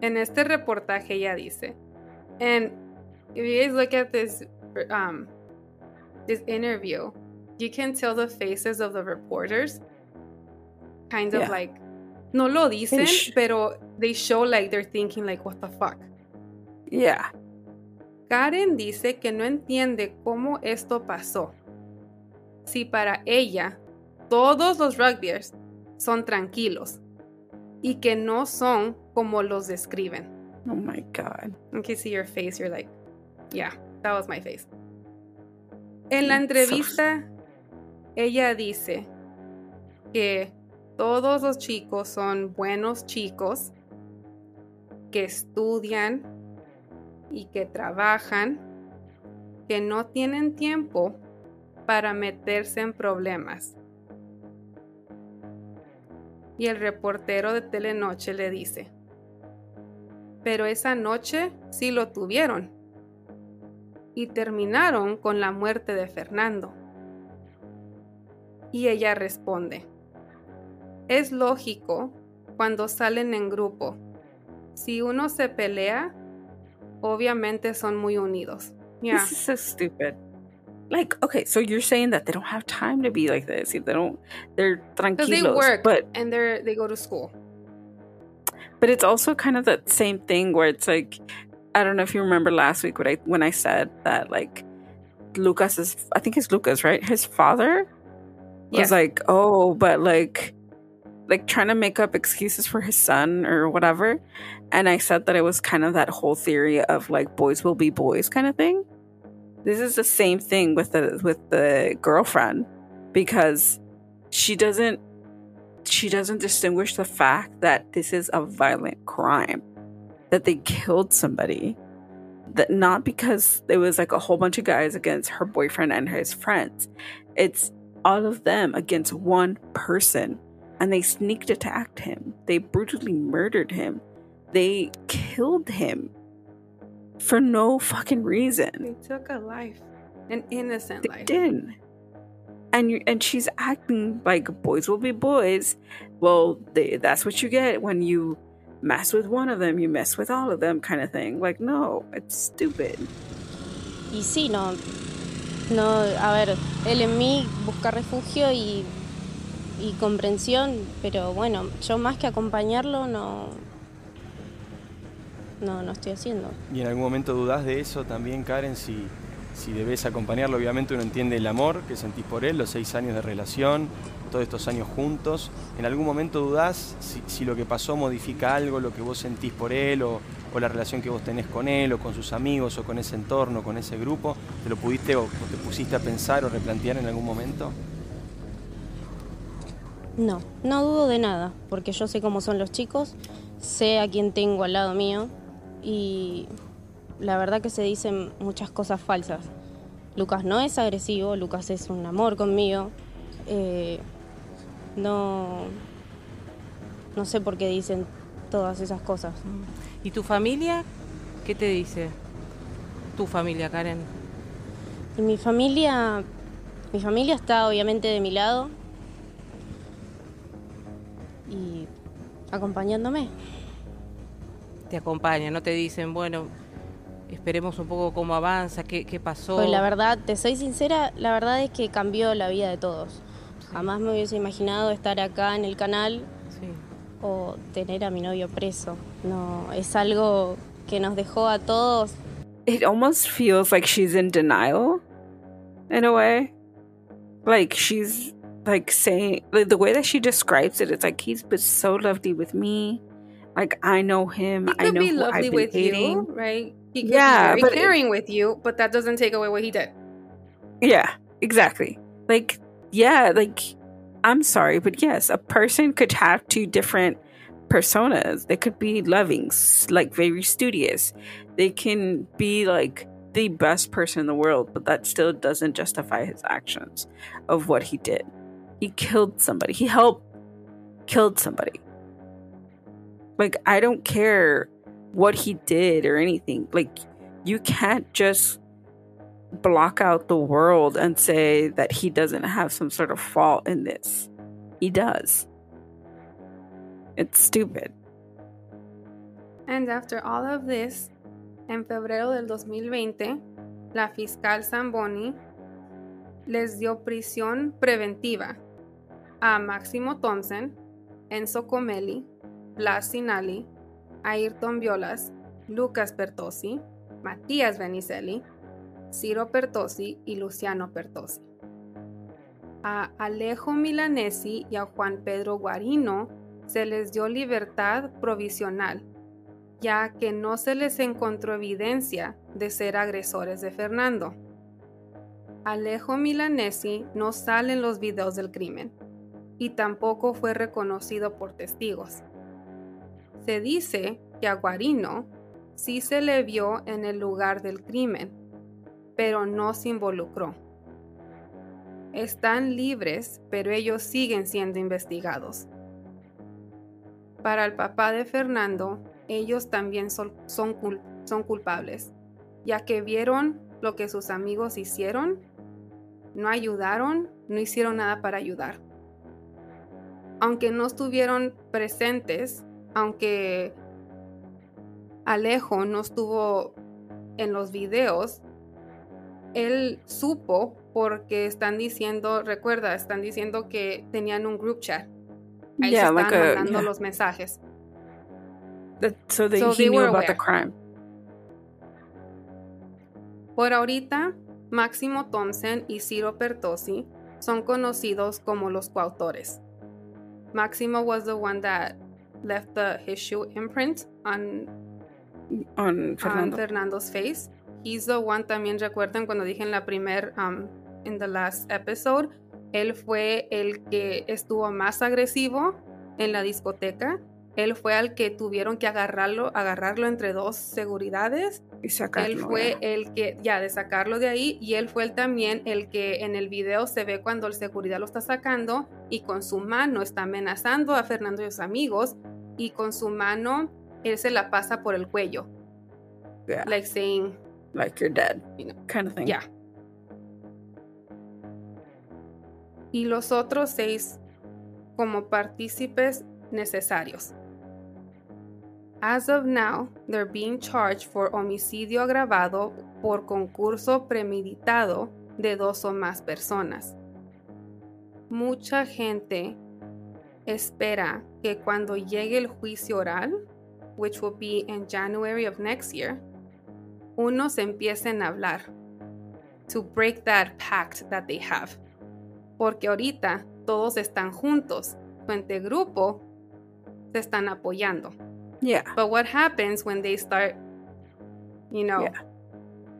En este reportaje ella dice, and if you guys look at this um, this interview, you can tell the faces of the reporters, kind of Yeah. like, no lo dicen, pero they show like they're thinking like, what the fuck. Yeah. Karen dice que no entiende cómo esto pasó. Si para ella todos los rugbyers son tranquilos y que no son como los describen. Oh my God. In case see your face, you're like, yeah, that was my face. En la entrevista, ella dice que todos los chicos son buenos chicos, que estudian y que trabajan, que no tienen tiempo para meterse en problemas. Y el reportero de Telenoche le dice, pero esa noche sí lo tuvieron. Y terminaron con la muerte de Fernando. Y ella responde, es lógico cuando salen en grupo. Si uno se pelea, obviamente son muy unidos. Yeah. This is so stupid. Like, okay, so you're saying that they don't have time to be like this. They don't. They're tranquilos. they work but and they they go to school. but it's also kind of that same thing where it's like, I don't know if you remember last week when I when I said that like, Lucas is. I think it's Lucas, right? His father was Yes. like, oh, but like, like trying to make up excuses for his son or whatever. And I said that it was kind of that whole theory of like boys will be boys kind of thing. This is the same thing with the with the girlfriend because she doesn't she doesn't distinguish the fact that this is a violent crime that they killed somebody that not because there was like a whole bunch of guys against her boyfriend and his friends it's all of them against one person and they sneaked attacked him. They brutally murdered him. They killed him for no fucking reason. They took a life, an innocent they life. did and you and she's acting like boys will be boys. Well they, that's what you get when you mess with one of them. You mess with all of them kind of thing. Like no it's stupid. Y sí, no, no, a ver, él en mí busca refugio y, y comprensión, pero bueno, yo más que acompañarlo no, no, no estoy haciendo. ¿Y en algún momento dudás de eso también, Karen? Si, si debes acompañarlo, obviamente uno entiende el amor que sentís por él, los seis años de relación, todos estos años juntos. ¿En algún momento dudás si, si lo que pasó modifica algo, lo que vos sentís por él, o, o la relación que vos tenés con él, o con sus amigos, o con ese entorno, con ese grupo? ¿Te lo pudiste o, o te pusiste a pensar o replantear en algún momento? No, no dudo de nada, porque yo sé cómo son los chicos, sé a quién tengo al lado mío y la verdad que se dicen muchas cosas falsas. Lucas no es agresivo, Lucas es un amor conmigo. eh, no, no sé por qué dicen todas esas cosas. ¿Y tu familia? ¿Qué te dice? Tu familia, Karen. Y mi familia, mi familia está obviamente de mi lado acompañándome. Te acompañan, no te dicen, bueno, esperemos un poco cómo avanza, qué, qué pasó. Pues la verdad, te soy sincera, la verdad es que cambió la vida de todos. Jamás me hubiese imaginado estar acá en el canal o tener a mi novio preso. No, es algo que nos dejó a todos. it almost feels like she's in denial in a way like she's like saying like, the way that she describes it it's like he's been so lovely with me like i know him He i know be lovely I've with you, right? He could Yeah, be very it- caring with you, but that doesn't take away what he did. Yeah, exactly. Like, yeah, like, I'm sorry, but yes, a person could have two different personas. They could be loving, like very studious. They can be like the best person in the world, but that still doesn't justify his actions of what he did. He killed somebody. He helped killed somebody. Like, I don't care what he did or anything. Like, you can't just block out the world and say that he doesn't have some sort of fault in this. He does. It's stupid. And after all of this, en febrero del 2020, la fiscal Zamboni les dio prisión preventiva a Máximo Thompson, Enzo Comelli, Blas Sinali, Ayrton Violas, Lucas Pertosi, Matías Benicelli, Ciro Pertosi y Luciano Pertosi. A Alejo Milanesi y a Juan Pedro Guarino se les dio libertad provisional, ya que no se les encontró evidencia de ser agresores de Fernando. Alejo Milanesi no sale en los videos del crimen y tampoco fue reconocido por testigos. Se dice que a Guarino sí se le vio en el lugar del crimen, pero no se involucró. Están libres, pero ellos siguen siendo investigados. Para el papá de Fernando, ellos también son, son, son culpables, ya que vieron lo que sus amigos hicieron, no ayudaron, no hicieron nada para ayudar. Aunque no estuvieron presentes, aunque Alejo no estuvo en los videos, él supo porque están diciendo, recuerda, están diciendo que tenían un group chat. Ahí Yeah, se like a- mandando yeah. los mensajes. That, so they, So he they knew were about the crime. Por ahorita, Máximo Thompson y Ciro Pertosi son conocidos como los coautores. Máximo was the one that left the his shoe imprint on, On on Fernando. Fernando's face. He's the one también recuerdan cuando dije en la primer um, in the last episode, él fue el que estuvo más agresivo en la discoteca. Él fue al que tuvieron que agarrarlo, agarrarlo entre dos seguridades Y sacarlo, él fue el que, ya, de sacarlo de ahí, y él fue el también el que en el video se ve cuando el seguridad lo está sacando y con su mano está amenazando a Fernando y sus amigos, y con su mano él se la pasa por el cuello. Yeah. Like saying, like you're dead, you know, kind of thing. yeah. Y los otros seis como partícipes necesarios. As of now, they're being charged for homicidio agravado por concurso premeditado de dos o más personas. Mucha gente espera que cuando llegue el juicio oral, which will be in January of next year, unos empiecen a hablar to break that pact that they have. Porque ahorita todos están juntos, entre grupo se están apoyando. Yeah. But what happens when they start, you know,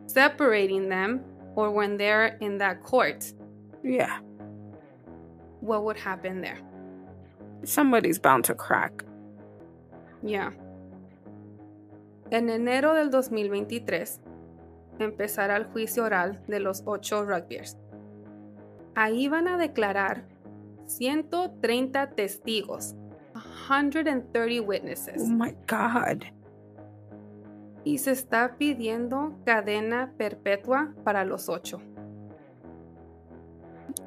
separating them or when they're in that court? Yeah. What would happen there? Somebody's bound to crack. Yeah. En enero del 2023 empezará el juicio oral de los ocho rugbyers. Ahí van a declarar 130 testigos, 130 witnesses. Oh my God. Y se está pidiendo cadena perpetua para los ocho.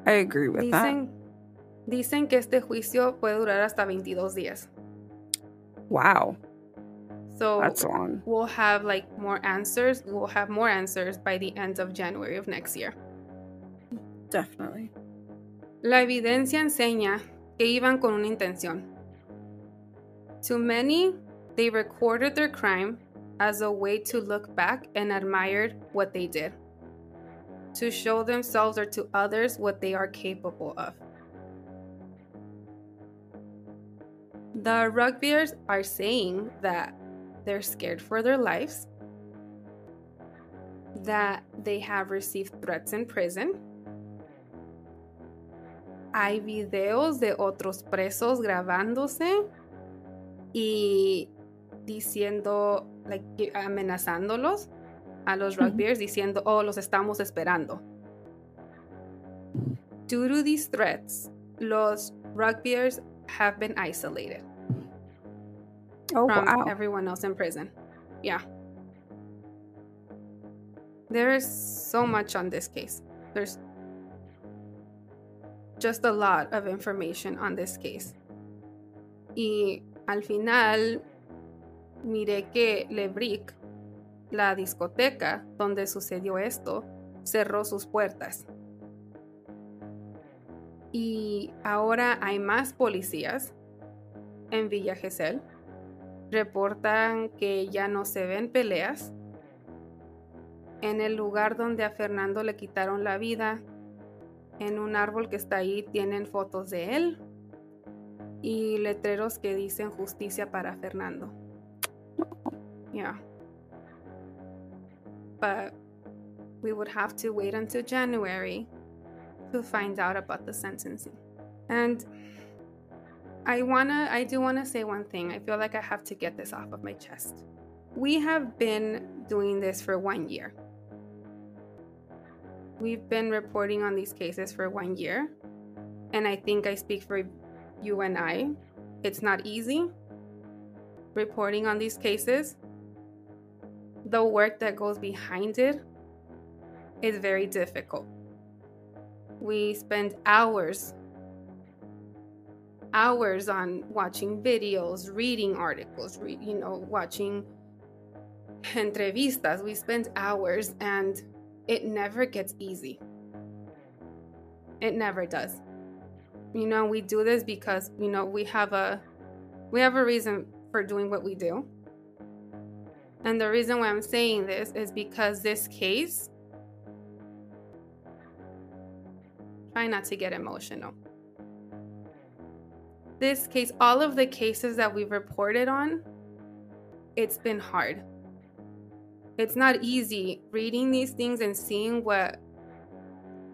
I agree with Dicen, dicen que este juicio puede durar hasta 22 días. that. Wow. So That's long. we'll have like more answers. We'll have more answers by the end of January of next year. Definitely. La evidencia enseña que iban con una intención. To many, they recorded their crime as a way to look back and admired what they did, to show themselves or to others what they are capable of. The rugbyers are saying that they're scared for their lives, that they have received threats in prison. Hay videos de otros presos grabándose y diciendo, like, amenazándolos a los rugbyers, diciendo, oh, los estamos esperando. Due to these threats, los rugbyers have been isolated Oh, from wow. everyone else in prison. Yeah. There is so much on this case. There's just a lot of information on this case. Y al final miré que Lebrick, la discoteca donde sucedió esto, cerró sus puertas. Y ahora hay más policías en Villa Gesell. Reportan que ya no se ven peleas. En el lugar donde a Fernando le quitaron la vida, En un árbol que está ahí tienen fotos de él y letreros que dicen justicia para Fernando. Yeah. But we would have to wait until January to find out about the sentencing. And I wanna, I do wanna say one thing. I feel like I have to get this off of my chest. We have been doing this for one year. We've been reporting on these cases for one year. And I think I speak for you and I. It's not easy reporting on these cases. The work that goes behind it is very difficult. We spend hours hours on watching videos, reading articles, re- you know, watching entrevistas. We spend hours and it never gets easy. It never does. You know, we do this because, you know, we have a we have a reason for doing what we do. And the reason why I'm saying this is because this case try not to get emotional. This case, all of the cases that we've reported on, it's been hard. It's not easy reading these things and seeing what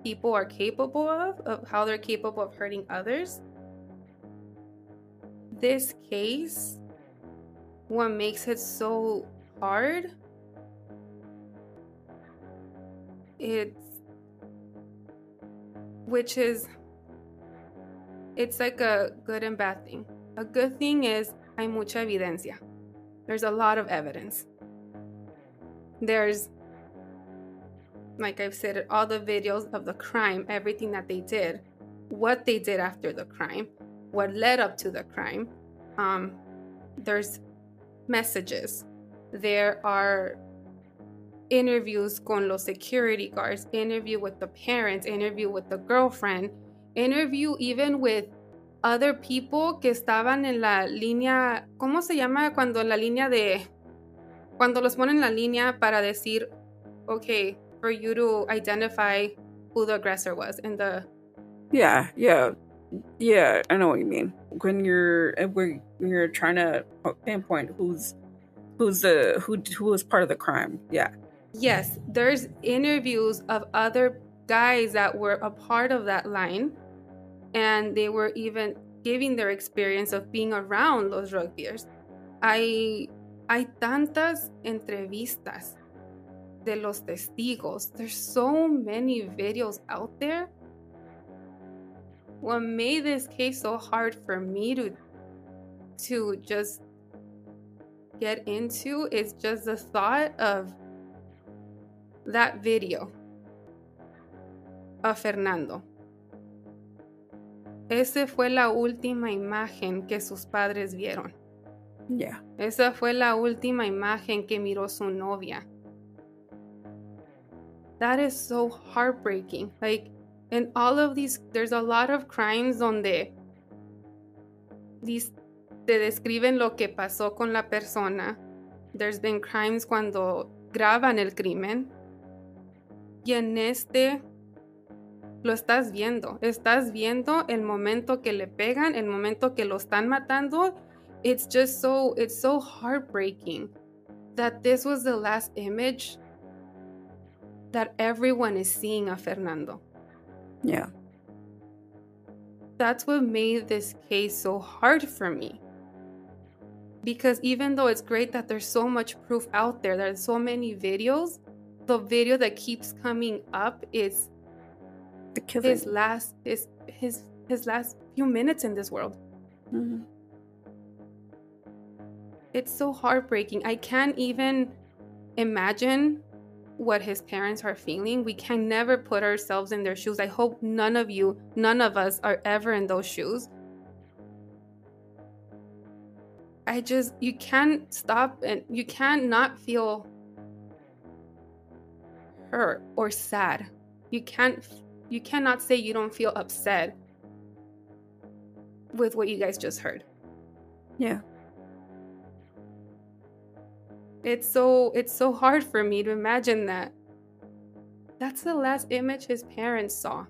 people are capable of, of how they're capable of hurting others. This case, what makes it so hard, it's which is it's like a good and bad thing. A good thing is hay mucha evidencia. There's a lot of evidence. There's like I've said, all the videos of the crime, everything that they did, what they did after the crime, what led up to the crime. Um, there's messages. There are interviews con los security guards, interview with the parents, interview with the girlfriend, interview even with other people que estaban en la línea, ¿cómo se llama cuando la línea de cuando los ponen en la línea para decir, okay, for you to identify who the aggressor was in the Yeah, yeah. Yeah, I know what you mean. When you're uh, when you're trying to pinpoint who's who's the who who was part of the crime. Yeah. Yes, there's interviews of other guys that were a part of that line and they were even giving their experience of being around those drug dealers. Hay, hay tantas entrevistas de los testigos. There's so many videos out there. What made this case so hard for me to to just get into is just the thought of that video of Fernando. Esa fue la última imagen que sus padres vieron. Yeah. Esa fue la última imagen que miró su novia. That is so heartbreaking. Like, in all of these, there's a lot of crimes donde these, te describen lo que pasó con la persona. There's been crimes cuando graban el crimen. Y en este lo estás viendo. Estás viendo el momento que le pegan, el momento que lo están matando. It's just so, it's so heartbreaking that this was the last image that everyone is seeing a Fernando. Yeah. That's what made this case so hard for me. Because even though it's great that there's so much proof out there, there's so many videos, the video that keeps coming up is the killing. his last his his his last few minutes in this world. Mhm. It's so heartbreaking. I can't even imagine what his parents are feeling. We can never put ourselves in their shoes. I hope none of you, none of us are ever in those shoes. I just, you can't stop and you can't not feel hurt or sad. You can't, you cannot say you don't feel upset with what you guys just heard. Yeah. It's so it's so hard for me to imagine that that's the last image his parents saw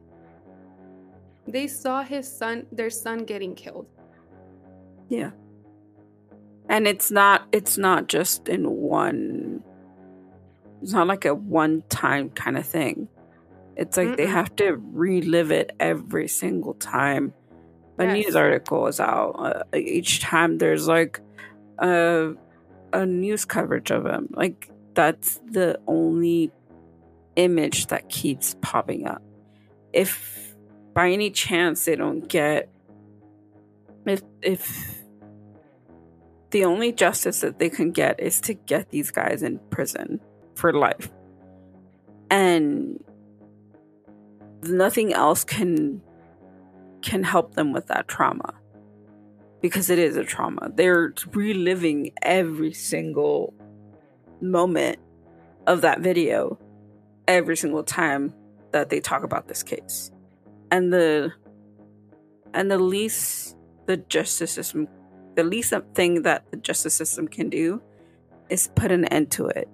They saw his son, their son getting killed. Yeah. And it's not it's not just in one it's not like a one time kind of thing. It's like they Mm-mm. have to relive it every single time a Yes. news article is out. Uh, each time there's like a a news coverage of him. Like that's the only image that keeps popping up. If by any chance they don't get if if the only justice that they can get is to get these guys in prison for life. And nothing else can can help them with that trauma. Because it is a trauma. They're reliving every single moment of that video every single time that they talk about this case. And the and the least the justice system the least thing that the justice system can do is put an end to it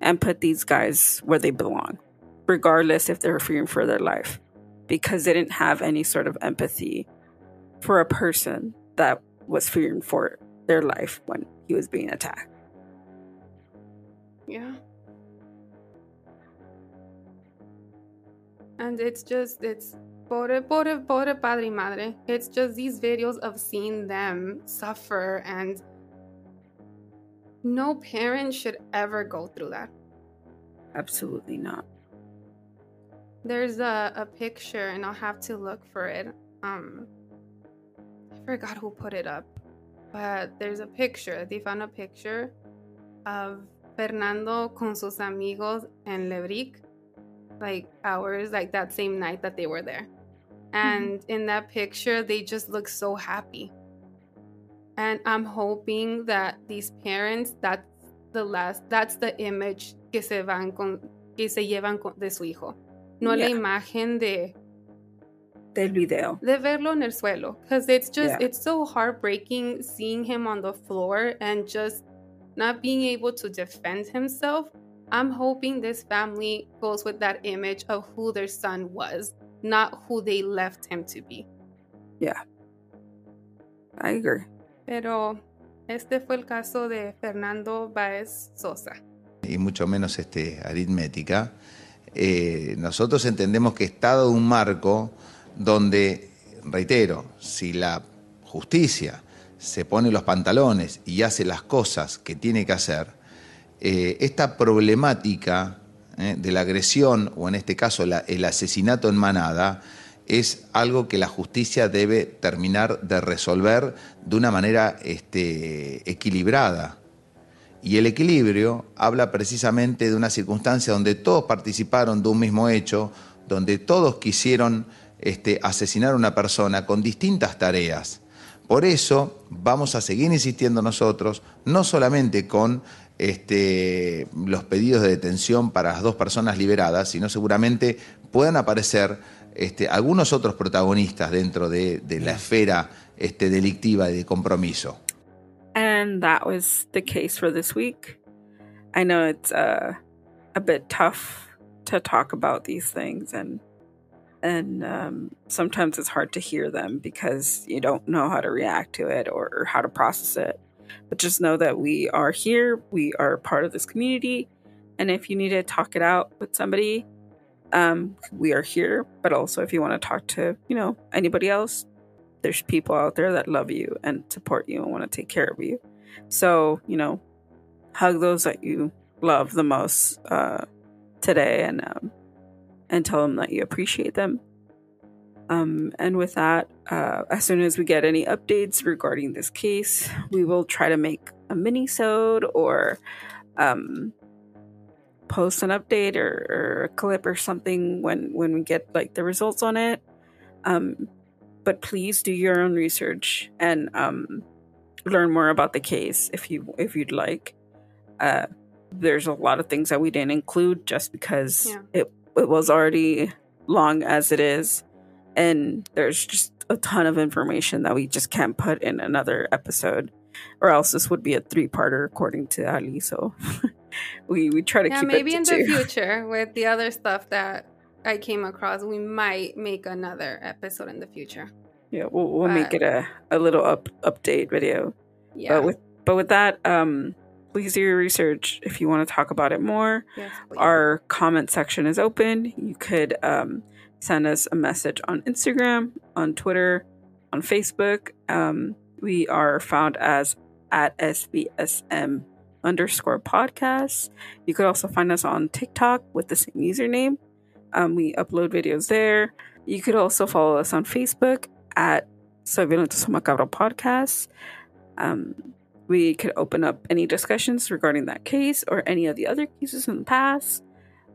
and put these guys where they belong, regardless if they're fearing for their life, because they didn't have any sort of empathy for a person that was fearing for their life when he was being attacked. Yeah. And it's just, it's pobre, pobre, pobre padre madre. It's just these videos of seeing them suffer, and no parent should ever go through that. Absolutely not. There's a, a picture, and I'll have to look for it. Um, forgot who put it up, but there's a picture. They found a picture of Fernando con sus amigos en Lebric, like hours, like that same night that they were there. Mm-hmm. And in that picture, they just look so happy. And I'm hoping that these parents, that's the last, that's the image que se van con, que se llevan con, de su hijo. No la imagen de, Del video. de verlo en el suelo. Because it's just, Yeah. it's so heartbreaking seeing him on the floor and just not being able to defend himself. I'm hoping this family goes with that image of who their son was, not who they left him to be. Yeah. I agree. Pero este fue el caso de Fernando Baez Sosa. y mucho menos este, aritmética, eh, nosotros entendemos que está dado un marco donde, reitero, si la justicia se pone los pantalones y hace las cosas que tiene que hacer, eh, esta problemática eh, de la agresión, o en este caso el asesinato en manada, es algo que la justicia debe terminar de resolver de una manera este, equilibrada. Y el equilibrio habla precisamente de una circunstancia donde todos participaron de un mismo hecho, donde todos quisieron este, asesinar a una persona con distintas tareas. Por eso vamos a seguir insistiendo nosotros, no solamente con este, los pedidos de detención para las dos personas liberadas, sino seguramente puedan aparecer este, algunos otros protagonistas dentro de, de la esfera este, delictiva y de compromiso. And that was the case for this week. I know it's uh, a bit tough to talk about these things, and and um, sometimes it's hard to hear them because you don't know how to react to it or, how to process it. But just know that we are here. We are part of this community, and if you need to talk it out with somebody, um, we are here. But also, if you want to talk to you know anybody else, there's people out there that love you and support you and want to take care of you. So, you know, hug those that you love the most uh, today and um, and tell them that you appreciate them. Um, and with that, uh, as soon as we get any updates regarding this case, we will try to make a mini-sode or um, post an update or, or a clip or something when when we get like the results on it. Um, but please do your own research and um, learn more about the case if you if you'd like. Uh, there's a lot of things that we didn't include just because Yeah. it it was already long as it is, and there's just a ton of information that we just can't put in another episode, or else this would be a three parter according to Ali. So we we try to keep it. Yeah, keep maybe in to the future with the other stuff that I came across, we might make another episode in the future. Yeah, we'll, we'll make it a, a little up update video. Yeah. But with but with that, um, please do your research if you want to talk about it more. Yes. Our comment section is open. You could um, send us a message on Instagram, on Twitter, on Facebook. Um, we are found as at SBSM underscore podcast. You could also find us on TikTok with the same username. Um, we upload videos there. You could also follow us on Facebook at Soy Violento Soy Macabro Podcast. Um, we could open up any discussions regarding that case or any of the other cases in the past.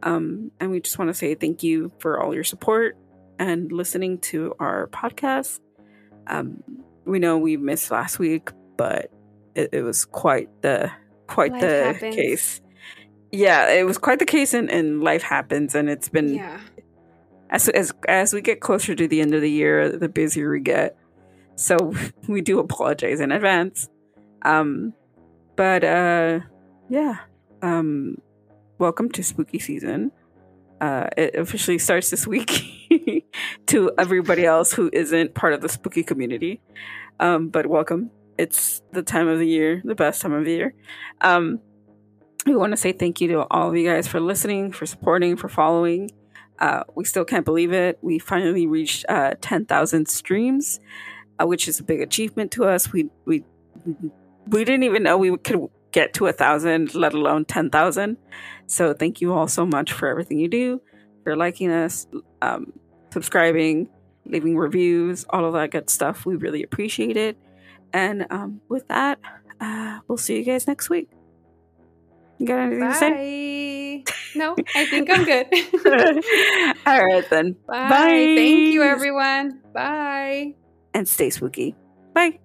Um, and we just want to say thank you for all your support and listening to our podcast. Um, we know we missed last week, but it, it was quite the quite Life the happens. case. Yeah, it was quite the case, and, and life happens, and it's been Yeah. as as as we get closer to the end of the year, the busier we get. So we do apologize in advance. Um, but uh, yeah. Um, welcome to spooky season. Uh, it officially starts this week to everybody else who isn't part of the spooky community. Um, but welcome. It's the time of the year, the best time of the year. Um, we want to say thank you to all of you guys for listening, for supporting, for following. Uh, we still can't believe it. We finally reached uh, 10,000 streams, uh, which is a big achievement to us. We we we didn't even know we could get to a thousand, let alone 10,000. So thank you all so much for everything you do, for liking us, um, subscribing, leaving reviews, all of that good stuff. We really appreciate it. And um, with that, uh, we'll see you guys next week. You got anything to say? No, I think I'm good. All right then. Bye. Bye. Thank you, everyone. Bye. And stay spooky. Bye.